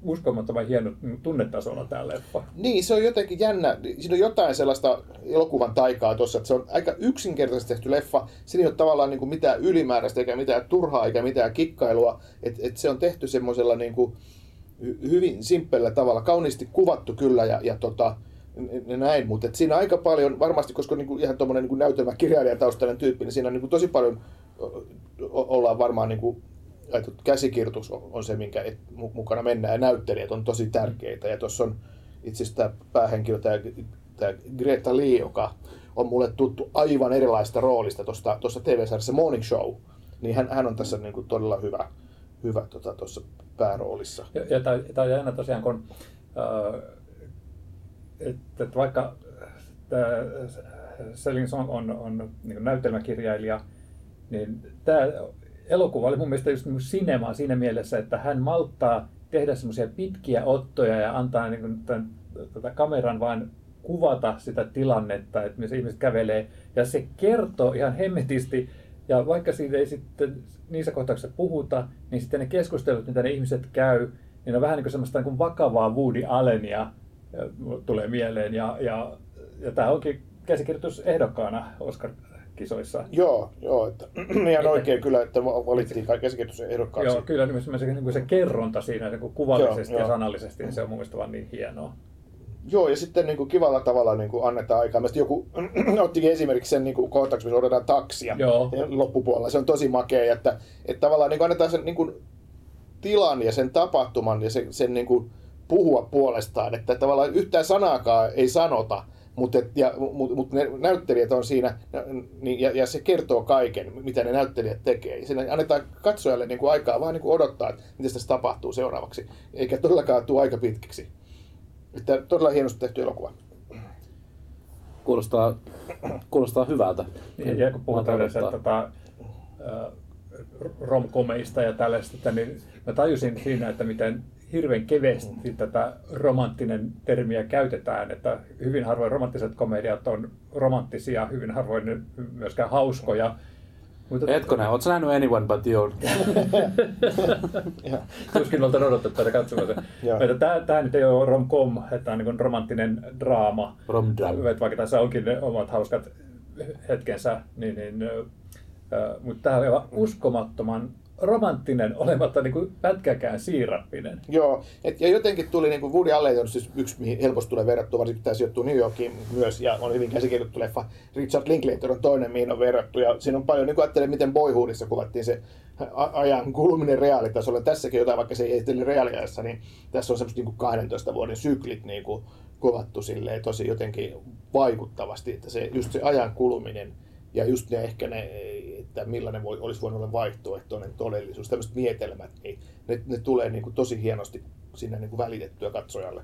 uskomattoman hieno tunnetasolla tämä leffa. Niin, se on jotenkin jännä. Siinä on jotain sellaista elokuvan taikaa tuossa, että se on aika yksinkertaisesti tehty leffa. Siinä ei ole tavallaan niin kuin mitään ylimääräistä, eikä mitään turhaa, eikä mitään kikkailua. Et, et se on tehty semmoisella niin kuin, hy- hyvin simppellä tavalla, kauniisti kuvattu kyllä ja, ja tota, näin, mutta siinä aika paljon, varmasti koska niinku ihan tuommoinen niinku näytelmäkirjailijataustainen tyyppi, niin siinä niinku tosi paljon ollaan varmaan niinku, että käsikirjoitus on, se, minkä et, mu- mukana mennään ja näyttelijät on tosi tärkeitä ja tuossa on itse asiassa tämä päähenkilö, tämä, tämä Greta Lee, joka on mulle tuttu aivan erilaista roolista tuossa TV-sarjassa Morning Show, niin hän, hän on tässä niinku todella hyvä, hyvä tuossa tota, pääroolissa. Ja, ja tämä on jännä tosiaan, kun äh, että, vaikka Selling Song on, on niin näytelmäkirjailija, niin tämä elokuva oli mun mielestä just niin sinema siinä mielessä, että hän malttaa tehdä semmoisia pitkiä ottoja ja antaa niin kuin tämän, tätä kameran vain kuvata sitä tilannetta, että missä ihmiset kävelee. Ja se kertoo ihan hemmetisti, ja vaikka siitä ei sitten niissä kohtauksissa puhuta, niin sitten ne keskustelut, mitä ne ihmiset käy, niin on vähän niin kuin semmoista niin kuin vakavaa Woody Allenia tulee mieleen. Ja, ja, ja tämä onkin käsikirjoitus ehdokkaana Oscar-kisoissa. Joo, joo että, ihan oikein kyllä, että valittiin käsikirjoituksen ehdokkaaksi. Joo, kyllä niin se, niin se kerronta siinä niin kuvallisesti joo, ja joo. sanallisesti, niin se on mun mielestä vaan niin hienoa. Joo, ja sitten niin kuin kivalla tavalla niin kuin annetaan aikaa. Mielestäni joku ottikin esimerkiksi sen niin kuin kohtauksen, missä odotetaan taksia Joo. loppupuolella. Se on tosi makea, että, että tavallaan niin kuin annetaan sen niin kuin tilan ja sen tapahtuman ja sen, sen niin kuin puhua puolestaan. Että tavallaan yhtään sanaakaan ei sanota, mutta, et, ja, mut, mut ne näyttelijät on siinä, niin, ja, ja se kertoo kaiken, mitä ne näyttelijät tekee. Ja siinä annetaan katsojalle niin kuin aikaa vaan niin kuin odottaa, että mitä tässä tapahtuu seuraavaksi, eikä todellakaan tule aika pitkiksi. Että todella hienosti tehty elokuva. Kuulostaa, kuulostaa hyvältä. Ja, ja kun puhutaan että tota, romkomeista ja tällaista, niin mä tajusin siinä, että miten hirveän keveästi tätä romanttinen termiä käytetään, että hyvin harvoin romanttiset komediat on romanttisia, hyvin harvoin ne myöskään hauskoja. Mutta Hetkonen, ootko nähnyt Anyone But You? Tuskin olta odotettu katsomaan se. Tämä, tämä nyt ei ole rom-com, että tämä on niin romanttinen draama. rom Vaikka tässä onkin ne omat hauskat hetkensä, niin, niin, äh, mutta tämä on uskomattoman romanttinen, olematta niin kuin pätkäkään siirappinen. Joo, et, ja jotenkin tuli niin kuin Woody Allen on siis yksi, mihin helposti tulee verrattua, varsinkin tämä sijoittuu New Yorkiin myös, ja on hyvin käsikirjoittu leffa. Richard Linklater on toinen, mihin on verrattu, ja siinä on paljon, niin kuin ajattelee, miten Boyhoodissa kuvattiin se ajan kuluminen reaalitasolla. Tässäkin jotain, vaikka se ei ehteli reaaliajassa, niin tässä on semmoista niin kuin 12 vuoden syklit niin kuin kuvattu silleen tosi jotenkin vaikuttavasti, että se, just se ajan kuluminen ja just ne ehkä ne, että millainen voi, olisi voinut olla vaihtoehtoinen todellisuus, tämmöiset mietelmät, niin ne, ne tulee niin kuin tosi hienosti sinne niin kuin välitettyä katsojalle.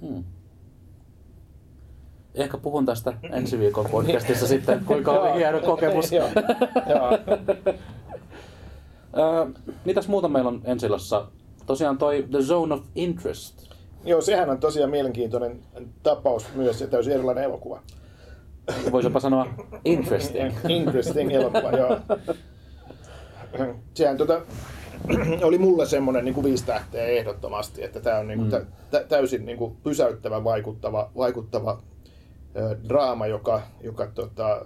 Hmm. Ehkä puhun tästä ensi viikon podcastissa sitten, kuinka oli hieno kokemus. Mitäs muuta meillä on ensilassa? Tosiaan toi The Zone of Interest. Joo, sehän on tosiaan mielenkiintoinen tapaus myös ja täysin erilainen elokuva. Voisi jopa sanoa interesting. interesting elokuva, joo. Sehän tota, oli mulle semmoinen niin kuin viisi tähteä ehdottomasti, että tämä on niin kuin, mm. tä, täysin niin kuin pysäyttävä, vaikuttava, vaikuttava ö, draama, joka, joka tota,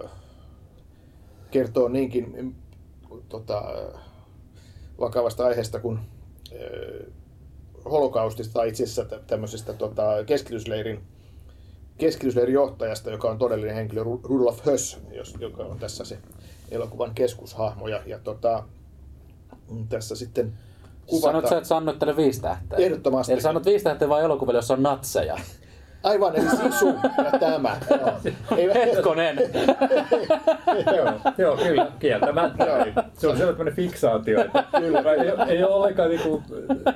kertoo niinkin tota, vakavasta aiheesta kuin ö, holokaustista tai itse asiassa tämmöisestä tota, keskitysleirin keskitysleirin johtajasta, joka on todellinen henkilö, Rudolf Höss, joka on tässä se elokuvan keskushahmo. Ja, ja tota, tässä sitten kuvata... Sanot sä, että sä annoit viisi tähteä? Ehdottomasti. Eli sanot viisi tähteä vain elokuville, jossa on natseja. Aivan, eli sisu ja tämä. Ei, Hetkonen. joo, joo, kyllä, kieltämättä. Se on sellainen fiksaatio, että kyllä, ei, ei ole ollenkaan niinku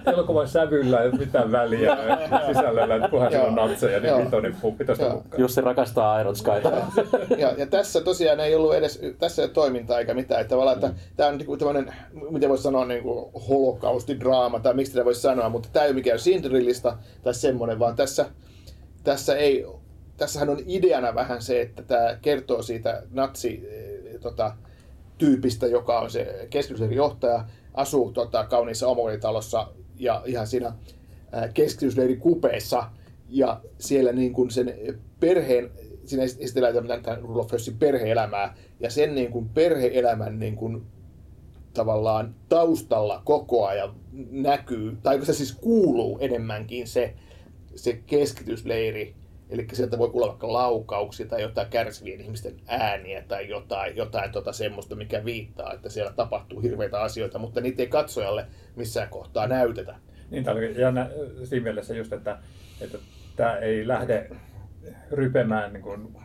elokuvan sävyllä mitään väliä sisällöllä, että kunhan siellä on natseja, niin vitonen puppi tuosta mukaan. Jussi rakastaa Iron Skyta. ja, ja, tässä tosiaan ei ollut edes, tässä ei ole toimintaa eikä mitään. Että tavallaan, että tämä on niinku tämmöinen, miten voisi sanoa, niin kuin holokaustidraama, tai miksi tätä voisi sanoa, mutta tämä ei ole mikään Sindrillista tai semmoinen, vaan tässä tässä ei, tässähän on ideana vähän se, että tämä kertoo siitä natsi tota, tyypistä, joka on se keskitysleirin johtaja, asuu tota, kauniissa omoritalossa ja ihan siinä keskitysleirin kupeessa. Ja siellä niin kuin sen perheen, siinä esitellään tämän Rudolf Hössin perhe-elämää. Ja sen niin kuin perhe-elämän niin kuin tavallaan taustalla koko ajan näkyy, tai se siis kuuluu enemmänkin se, se keskitysleiri, eli sieltä voi kuulla vaikka laukauksia tai jotain kärsivien ihmisten ääniä tai jotain, jotain tota semmoista, mikä viittaa, että siellä tapahtuu hirveitä asioita, mutta niitä ei katsojalle missään kohtaa näytetä. Niin, tämä oli jännä siinä mielessä just, että, että tämä ei lähde rypemään niin kuin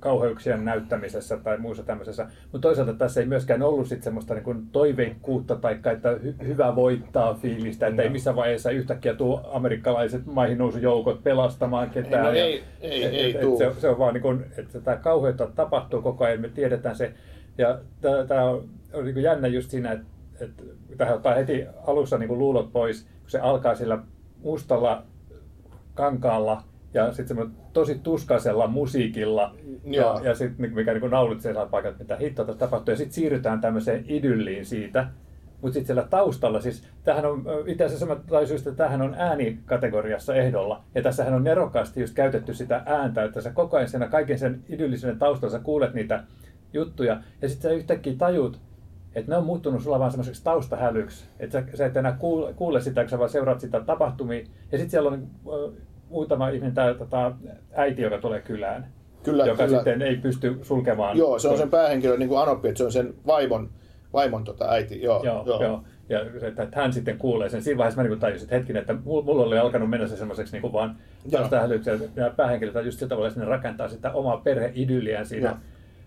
kauheuksien näyttämisessä tai muussa tämmöisessä. Mutta toisaalta tässä ei myöskään ollut sit semmoista niin toiveikkuutta tai että hy- hyvä voittaa fiilistä, että no. ei missään vaiheessa yhtäkkiä tule amerikkalaiset maihin joukot pelastamaan ketään. No ei, ei, et, ei et, tuu. se, se, on vaan niin kuin, että tämä kauheutta tapahtuu koko ajan, me tiedetään se. Ja tämä on, on niin jännä just siinä, että, että tähän ottaa heti alussa niin kuin luulot pois, kun se alkaa sillä mustalla kankaalla ja sitten tosi tuskaisella musiikilla, Joo. ja, ja sitten mikä niin naulitsee saa paikat, mitä hittoa tässä tapahtuu, ja sitten siirrytään tämmöiseen idylliin siitä, mutta sitten siellä taustalla, siis tämähän on itse asiassa mä taisin että tämähän on äänikategoriassa ehdolla, ja tässähän on nerokkaasti just käytetty sitä ääntä, että sä koko ajan siinä kaiken sen idyllisyyden taustalla sä kuulet niitä juttuja, ja sitten sä yhtäkkiä tajut, että ne on muuttunut sulla vaan semmoiseksi taustahälyksi, että sä, sä et enää kuule, kuule sitä, kun sä vaan seuraat sitä tapahtumia, ja sitten siellä on muutama ihminen, tämä tota, äiti, joka tulee kylään, Kyllä, joka kyllä. sitten ei pysty sulkemaan. Joo, se on sen päähenkilö, niin kuin Anoppi, että se on sen vaimon, vaimon tota, äiti. Joo, Joo, joo. joo. Ja se, että hän sitten kuulee sen. Siinä vaiheessa mä niin tajusin, että hetkinen, että mulla oli alkanut mennä se semmoiseksi niin vaan taustahälyksi. Ja päähenkilöt just sillä tavalla, että ne rakentaa sitä omaa perheidylliään siinä.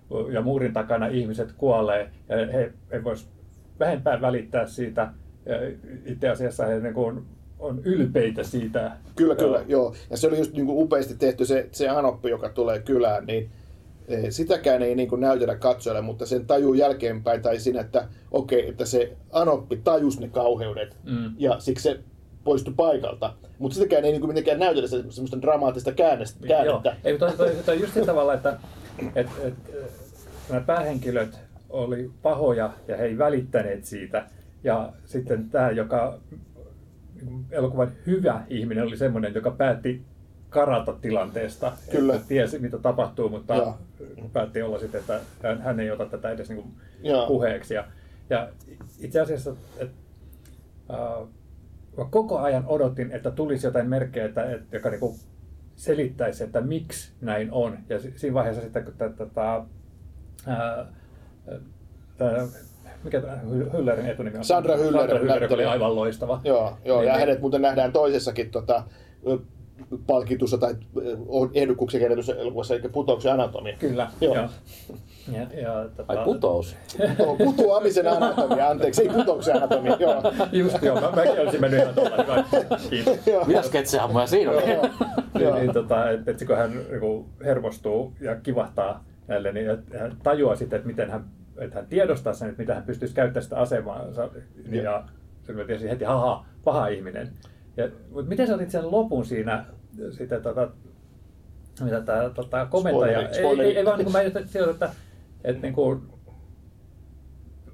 Joo. Ja muurin takana ihmiset kuolee ja he ei vois vähempää välittää siitä. Ja itse asiassa he niin kuin on ylpeitä siitä. Kyllä, kyllä, joo. joo. Ja se oli just niin kuin upeasti tehty se, se Anoppi, joka tulee kylään, niin e, sitäkään ei niin kuin näytellä katsojalle, mutta sen tajuu jälkeenpäin tai siinä, että okei, okay, että se Anoppi tajus ne kauheudet mm. ja siksi se poistui paikalta. Mutta sitäkään ei niin kuin mitenkään näytellä se, semmoista dramaattista käännettä. käännettä. Joo. Ei, toi, toi, toi just sillä tavalla, että et, et, nämä päähenkilöt oli pahoja ja he ei välittäneet siitä. Ja sitten tämä, joka elokuvan hyvä ihminen oli semmoinen, joka päätti karata tilanteesta. Kyllä. Että tiesi, mitä tapahtuu, mutta ja. päätti olla sitten, että hän ei ota tätä edes niin puheeksi. Ja, ja itse asiassa, että, äh, mä koko ajan odotin, että tulisi jotain merkkejä, että, että, joka niin kuin selittäisi, että miksi näin on. Ja siinä vaiheessa sitten, kun tätä, äh, tämä mikä Hüllerin etunimi on? Sandra Hüller. Sandra Hüller oli aivan loistava. Joo, joo niin, ja niin, hänet muuten nähdään toisessakin tota, palkitussa tai ehdokkuksen kerätyssä elokuvassa, eli putouksen anatomia. Kyllä, joo. joo. Ja, ja, tota... Ai putous. No, putoamisen anatomia, anteeksi, ei putouksen anatomia, joo. Just joo, mä, mäkin olisin mennyt ihan tuolla, hyvä. Kiitos. Mitä sketsejammoja siinä on? niin, niin, tota, että et, kun hän niin hermostuu ja kivahtaa näille, niin hän tajuaa sitten, että miten hän että hän tiedostaa sen, että mitä hän pystyisi käyttämään sitä asemaa. Ja, ja sen mä tiesin heti, haha, paha ihminen. Ja, mutta miten sä otit sen lopun siinä, sitä, tota, mitä tämä tota, komentaja, spoileri, spoileri. Ei, ei, vaan niin kuin mä ajattelin, että, että, että niin kuin,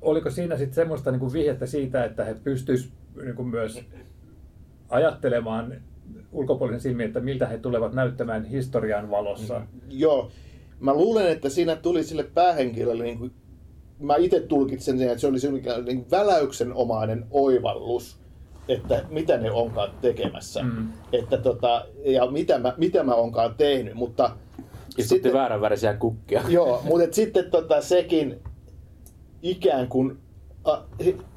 oliko siinä sitten semmoista niin kuin vihjettä siitä, että he pystyisivät niin kuin myös ajattelemaan ulkopuolisen silmiin, että miltä he tulevat näyttämään historian valossa. Mm, joo. Mä luulen, että siinä tuli sille päähenkilölle niin kuin mä itse tulkitsen sen, että se oli niin väläyksenomainen oivallus, että mitä ne onkaan tekemässä. Mm. Että tota, ja mitä mä, mitä mä onkaan tehnyt, mutta... Istutti sitten, väärän värisiä kukkia. Joo, mutta et sitten tota, sekin ikään kuin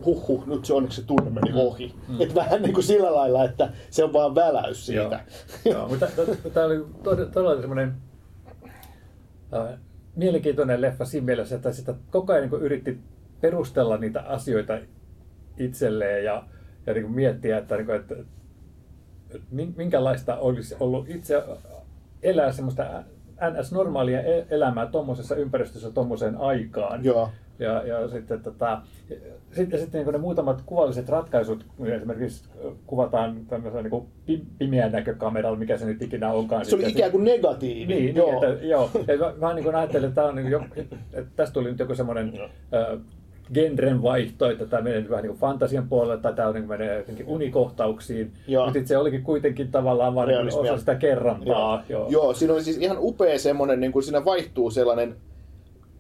huhhuh, nyt se onneksi se tunne meni ohi. Mm. Että vähän niin kuin sillä lailla, että se on vaan väläys siitä. Joo, Joo mutta tämä oli todella semmoinen mielenkiintoinen leffa siinä mielessä, että sitä koko ajan niin yritti perustella niitä asioita itselleen ja, ja niin miettiä, että, niin kuin, että, että minkälaista olisi ollut itse elää semmoista NS-normaalia e-, elämää tuommoisessa ympäristössä tuommoiseen aikaan. Joo. Ja, ja sitten, tota, sitten, sitten niin ne muutamat kuvalliset ratkaisut, esimerkiksi kuvataan tämmöisellä niin pimeän näkökameralla, mikä se nyt ikinä onkaan. Se oli ikään kuin negatiivinen. Niin, joo. Niin, että, joo. Ja mä, mä niin ajattelin, että, tämä on, niin jo, että tästä tuli nyt joku semmoinen äh, genren vaihto, että tämä menee vähän niin kuin fantasian puolelle tai tämä niin menee jotenkin unikohtauksiin. Joo. Mutta se olikin kuitenkin tavallaan vain niin osa sitä kerrantaa. Joo. Joo. Joo, siinä oli siis ihan upea semmoinen, niin kuin siinä vaihtuu sellainen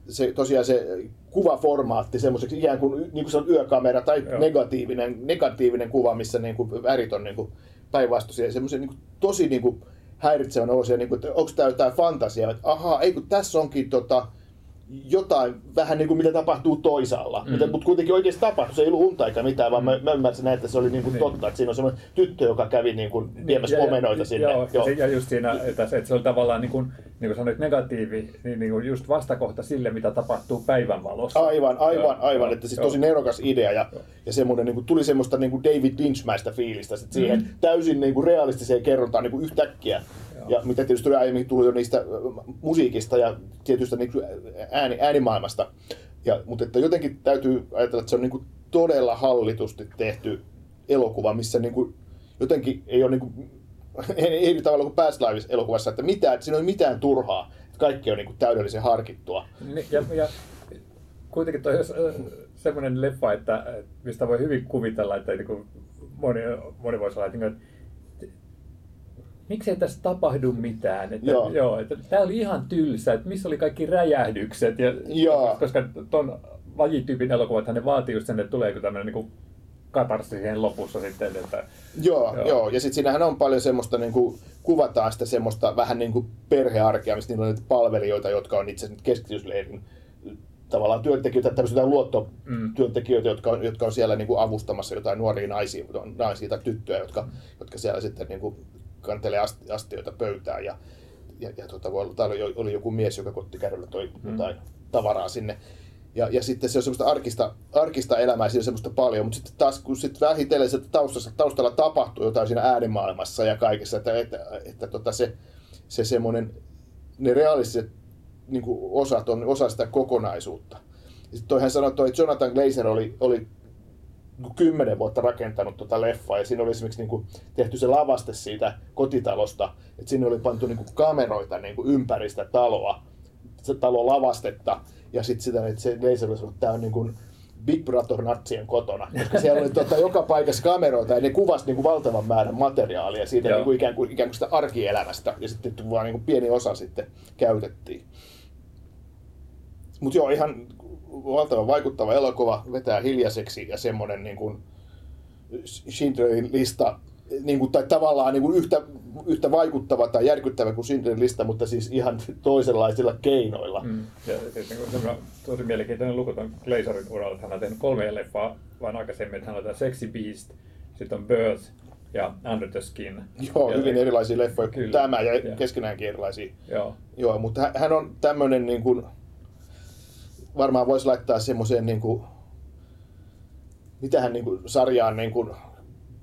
se, tosiaan se kuvaformaatti semmoiseksi ikään kuin, niin kuin se on yökamera tai Joo. negatiivinen, negatiivinen kuva, missä niin kuin värit on niin kuin päinvastaisia. Semmoisen niin kuin, tosi niin kuin häiritsevän olosia, niin kuin, että onko tämä jotain fantasiaa, että ahaa, ei kun tässä onkin tota, jotain vähän niin kuin mitä tapahtuu toisaalla. Mm. Mutta kuitenkin oikeasti tapahtui, se ei ollut unta eikä mitään, vaan mä, mä ymmärsin näin, että se oli niin kuin Niin. totta, että siinä on semmoinen tyttö, joka kävi niin kuin viemässä Ja- ja- omenoita sinne. Joo, Joo. Ja, ja just siinä, että se, että se oli tavallaan niin kuin, niin kuin sanoit negatiivi, niin, niin kuin just vastakohta sille, mitä tapahtuu päivänvalossa. Aivan, aivan, Joo, aivan. joo, että siis joo. tosi nerokas idea ja, ja semmoinen, niin kuin, tuli semmoista niin kuin David Lynch-mäistä fiilistä sit siihen mm. täysin niin kuin realistiseen kerrontaan niin kuin yhtäkkiä. Joo. Ja mitä tietysti tuli aiemmin tuli jo niistä musiikista ja tietystä niin ääni, äänimaailmasta. Ja, mutta että jotenkin täytyy ajatella, että se on niin kuin todella hallitusti tehty elokuva, missä niin kuin jotenkin ei ole niin kuin, ei, ei tavallaan kuin Past Lives elokuvassa, että mitään, siinä ei ole mitään turhaa. Kaikki on niin kuin täydellisen harkittua. Niin, Ja, ja kuitenkin toi semmoinen leffa, että että mistä voi hyvin kuvitella, että niin kuin moni, moni voisi olla, että, niin kuin, että miksei tässä tapahdu mitään. Että, Joo. joo. että tämä oli ihan tylsä, että missä oli kaikki räjähdykset. Ja, Joo. Koska ton lajityypin elokuvat, ne vaatii just sen, että tuleeko tämmöinen niin katarsi siihen lopussa sitten. Että, Joo, Joo. joo. joo. ja sitten siinähän on paljon semmoista, niin kuin, kuvataan sitä semmoista vähän niin kuin perhearkea, missä niillä on niitä palvelijoita, jotka on itse asiassa keskitysleirin tavallaan työntekijöitä, tämmöisiä luottotyöntekijöitä, jotka on, jotka on siellä niin kuin avustamassa jotain nuoria naisia, naisia tai tyttöjä, jotka, jotka siellä sitten niin kuin kantelee asti, astioita pöytään ja, ja, ja tota, voi olla, täällä oli, oli joku mies, joka kottikärryllä toi jotain tavaraa sinne. Ja, ja sitten se on semmoista arkista, arkista elämää, siinä on semmoista paljon, mutta sitten taas kun sitten vähitellen sieltä taustalla, taustalla tapahtuu jotain siinä äänimaailmassa ja kaikessa, että, että, että tota se, se semmoinen, ne realistiset niin osat on osa sitä kokonaisuutta. Sitten toihan sanoi, että toi Jonathan Glazer oli, oli kymmenen vuotta rakentanut tuota leffaa ja siinä oli esimerkiksi niin kuin tehty se lavaste siitä kotitalosta, että sinne oli pantu niin kuin kameroita niin kuin ympäri sitä taloa, se talo lavastetta ja sitten sitä, että se Glazer oli sanonut, että tämä on niin kuin Big Brother natsien kotona, koska siellä oli tuota, joka paikassa kameroita ja ne kuvasi niin kuin valtavan määrän materiaalia siitä Joo. niin kuin ikään, kuin, ikään kuin sitä arkielämästä ja sitten vaan niin kuin pieni osa sitten käytettiin. Mutta joo, ihan valtavan vaikuttava elokuva, vetää hiljaiseksi ja semmoinen niin kuin Schindlerin lista, niin kuin, tai tavallaan niin kuin yhtä, yhtä vaikuttava tai järkyttävä kuin Schindlerin lista, mutta siis ihan toisenlaisilla keinoilla. Mm. Ja siis niin tosi mielenkiintoinen luku tuon Glazerin uralla, että hän on tehnyt kolme leffaa vaan aikaisemmin, että hän on tämä Sexy Beast, sitten on Birth ja Under the Skin. Joo, ja, hyvin erilaisia leffoja kuin Kyllä. tämä ja Ja. keskenäänkin erilaisia. Joo, Joo, mutta hä- hän on tämmöinen niin kuin, varmaan voisi laittaa semmoiseen niin kuin, mitähän niin kuin, sarjaan niin kuin,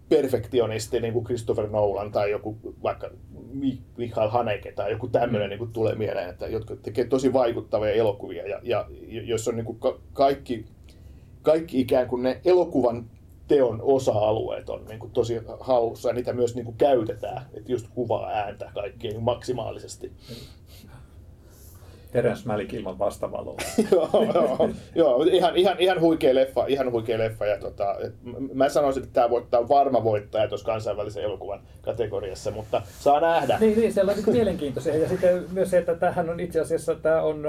perfektionisti, niin kuin Christopher Nolan tai joku vaikka Mi- Michael Haneke tai joku tämmöinen Mm. niin kuin, tulee mieleen, että, jotka tekee tosi vaikuttavia elokuvia ja, ja jos on niin kuin, ka- kaikki, kaikki ikään kuin ne elokuvan teon osa-alueet on niin kuin, tosi hallussa ja niitä myös niin kuin, käytetään, että just kuvaa ääntä kaikkea niin maksimaalisesti. Terence Malick ilman vastavaloa. joo, joo, joo, ihan, ihan, ihan huikea leffa, ihan huikea leffa. Ja tota, mä sanoisin, että tämä voittaa on varma voittaja tuossa kansainvälisen elokuvan kategoriassa, mutta saa nähdä. niin, niin, siellä on niin mielenkiintoisia. Ja sitten myös se, että tämähän on itse asiassa, tämä on,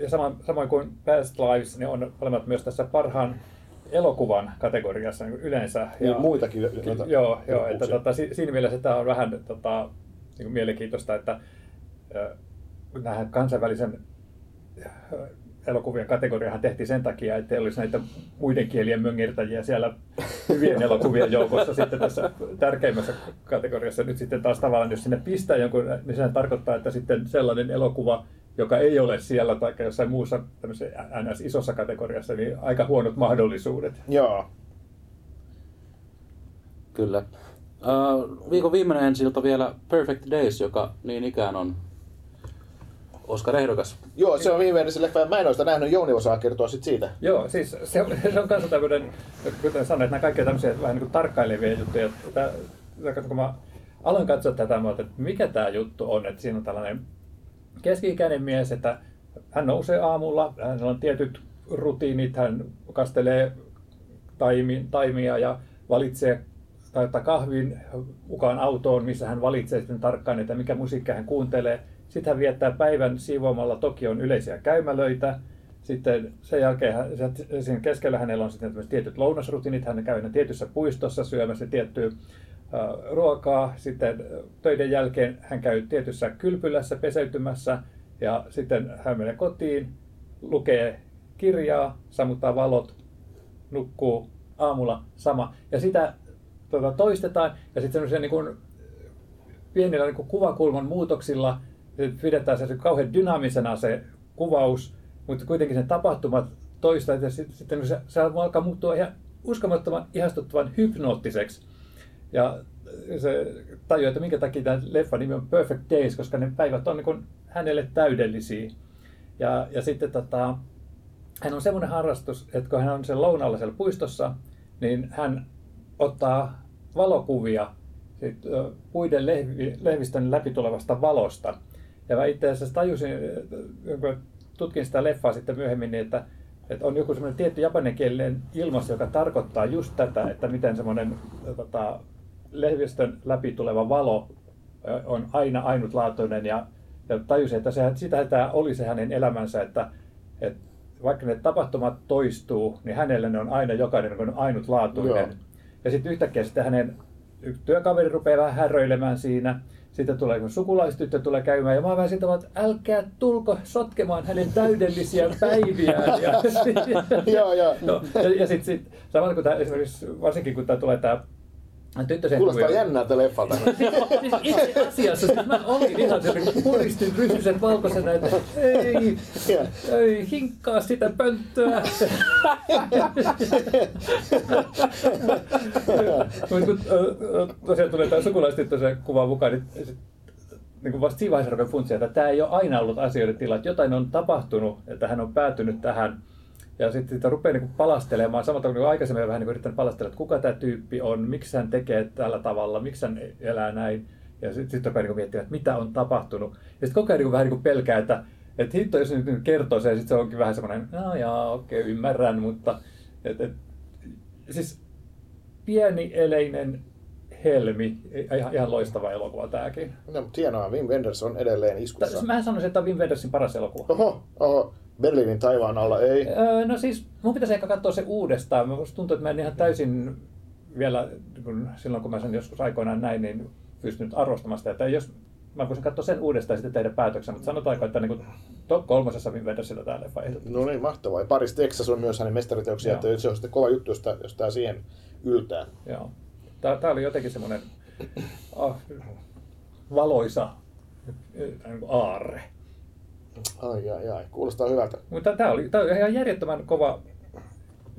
ja sama, samoin kuin Past Lives, niin on molemmat myös tässä parhaan elokuvan kategoriassa niin kuin yleensä. Niin, muitakin Ky- noita joo, joo että tota, si- siinä mielessä tämä on vähän tota, niin mielenkiintoista, että ö, nämä kansainvälisen ö, elokuvien kategoriahan tehtiin sen takia, että ei olisi näitä muiden kielien möngertäjiä siellä hyvien elokuvien joukossa sitten tässä tärkeimmässä kategoriassa. Nyt sitten taas tavallaan, jos sinne pistää jonkun, niin sehän tarkoittaa, että sitten sellainen elokuva, joka ei ole siellä tai jossain muussa tämmöisessä NS isossa kategoriassa, niin aika huonot mahdollisuudet. Joo, Kyllä. Uh, viikon viimeinen ensi vielä Perfect Days, joka niin ikään on Oscar-ehdokas. joo, se on viimeinen se leffa. Mä en ole sitä nähnyt, Jouni osaa kertoa sit siitä. Joo, siis se on, se on kanssa tämmöinen, kuten sanoin, että nämä kaikki on tämmöisiä vähän niin kuin tarkkailevia juttuja. Tää, kun mä aloin katsoa tätä, mä että mikä tämä juttu on, että siinä on tällainen keski-ikäinen mies, että hän nousee aamulla, hänellä on tietyt rutiinit, hän kastelee taimi, taimia ja valitsee tai ottaa kahvin mukaan autoon, missä hän valitsee sitten tarkkaan, että mikä musiikkia hän kuuntelee. Sitten hän viettää päivän siivoamalla Tokion yleisiä käymälöitä. Sitten sen jälkeen siinä keskellä hänellä on sitten tietyt lounasrutiinit. Hän käy tietyssä puistossa syömässä tiettyä ruokaa. Sitten töiden jälkeen hän käy tietyssä kylpylässä peseytymässä ja sitten hän menee kotiin, lukee kirjaa, sammuttaa valot, nukkuu aamulla sama. Ja sitä tuota, toistetaan ja sitten niin kuin, pienillä niin kuin kuvakulman muutoksilla pidetään se kauhean dynaamisena se kuvaus, mutta kuitenkin sen tapahtumat toistaa ja sitten, sitten se, se alkaa muuttua ihan uskomattoman ihastuttavan hypnoottiseksi. Ja se tajuaa, että minkä takia tämä leffa nimi on Perfect Days, koska ne päivät on niin hänelle täydellisiä. Ja, ja sitten tota, hän on semmoinen harrastus, että kun hän on sen lounalla siellä puistossa, niin hän ottaa valokuvia sit, puiden lehvi, lehvistön läpi tulevasta valosta. Ja mä itse asiassa tajusin, kun tutkin sitä leffaa sitten myöhemmin, niin että, että on joku semmoinen tietty japaninkielinen ilmaisu, joka tarkoittaa just tätä, että miten semmoinen tota, lehvistön läpi tuleva valo on aina ainutlaatuinen ja, ja tajusin, että se, sitä tämä oli se hänen elämänsä, että, että vaikka ne tapahtumat toistuu, niin hänelle ne on aina jokainen on ainutlaatuinen. Joo. Ja sitten yhtäkkiä sitten hänen työkaveri rupeaa vähän häröilemään siinä. Sitten tulee, kun sukulaistyttö tulee käymään, ja mä oon vähän sitä, että älkää tulko sotkemaan hänen täydellisiä päiviään. ja, joo. No, ja, ja sitten sit, samalla kun tämä, esimerkiksi varsinkin kun tämä tulee tämä Tyttösen Kuulostaa kuvia. jännältä leffalta. siis itse asiassa siis mä olin ihan se, kun puristin ryhtyset valkoisena, että ei, ei hinkkaa sitä pönttöä. Mutta kun tosiaan tulee tämä sukulaistyttösen kuva mukaan, niin niin kuin vasta siinä vaiheessa funtsia, että tämä ei ole aina ollut asioiden tila, että jotain on tapahtunut, että hän on päätynyt tähän ja sitten sitä rupeaa niin palastelemaan, samalla kuin aikaisemmin vähän niin yrittänyt palastella, että kuka tämä tyyppi on, miksi hän tekee tällä tavalla, miksi hän elää näin. Ja sitten sit rupeaa niin miettimään, että mitä on tapahtunut. Ja sitten koko ajan niin vähän niin pelkää, että, että hitto, jos nyt kertoo se, sitten se onkin vähän semmoinen, no jaa, okei, okay, ymmärrän, mutta et, et, siis pieni eleinen helmi, ihan, ihan loistava elokuva tämäkin. No, mutta hienoa, Wim Wenders on edelleen iskussa. Mä sanoisin, että tämä on Wim Wendersin paras elokuva. Oho, oho. Berliinin taivaan alla ei? Öö, no siis mun pitäisi ehkä katsoa se uudestaan. Musta tuntuu, että mä en ihan täysin vielä, kun silloin kun mä sen joskus aikoinaan näin, niin pystynyt arvostamaan sitä. Että jos mä voisin katsoa sen uudestaan ja sitten tehdä päätöksen, mutta sanotaanko, että niin top kolmosessa sillä tämä leffa No niin, mahtavaa. Ja Paris Texas on myös hänen mestariteoksia, Joo. että se on sitten kova juttu, jos tämä, jos tämä siihen yltää. Joo. Tämä, tämä oli jotenkin semmoinen oh, valoisa niin aarre. Ai, ai, ai. Kuulostaa hyvältä. Mutta tämä oli, tämä oli ihan järjettömän kova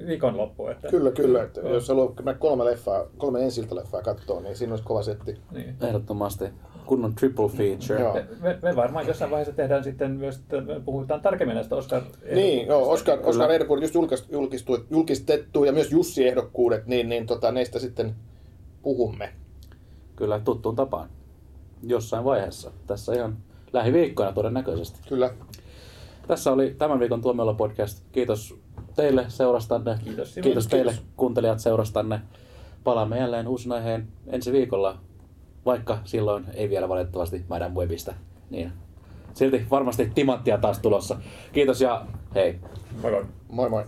viikonloppu. Että... Kyllä, kyllä. Että no. Jos haluaa kolme, leffaa, kolme ensiltä leffaa katsoa, niin siinä olisi kova setti. Niin. Ehdottomasti. Kunnon triple feature. Joo. Me, me, varmaan jossain vaiheessa tehdään sitten myös, että me puhutaan tarkemmin näistä Oscar Niin, joo, Oscar, Oscar ehdokkuudet just julkistettu, julkistettu ja myös Jussi-ehdokkuudet, niin, niin tota, neistä sitten puhumme. Kyllä, tuttuun tapaan. Jossain vaiheessa. Tässä ihan lähiviikkoina todennäköisesti. Kyllä. Tässä oli tämän viikon Tuomiolla podcast. Kiitos teille seurastanne. Kiitos, Kiitos, Kiitos teille kiitos. kuuntelijat seurastanne. Palaamme jälleen uusin aiheen ensi viikolla, vaikka silloin ei vielä valitettavasti Madame Webistä. Niin silti varmasti timanttia taas tulossa. Kiitos ja hei. Moi moi. Moi moi.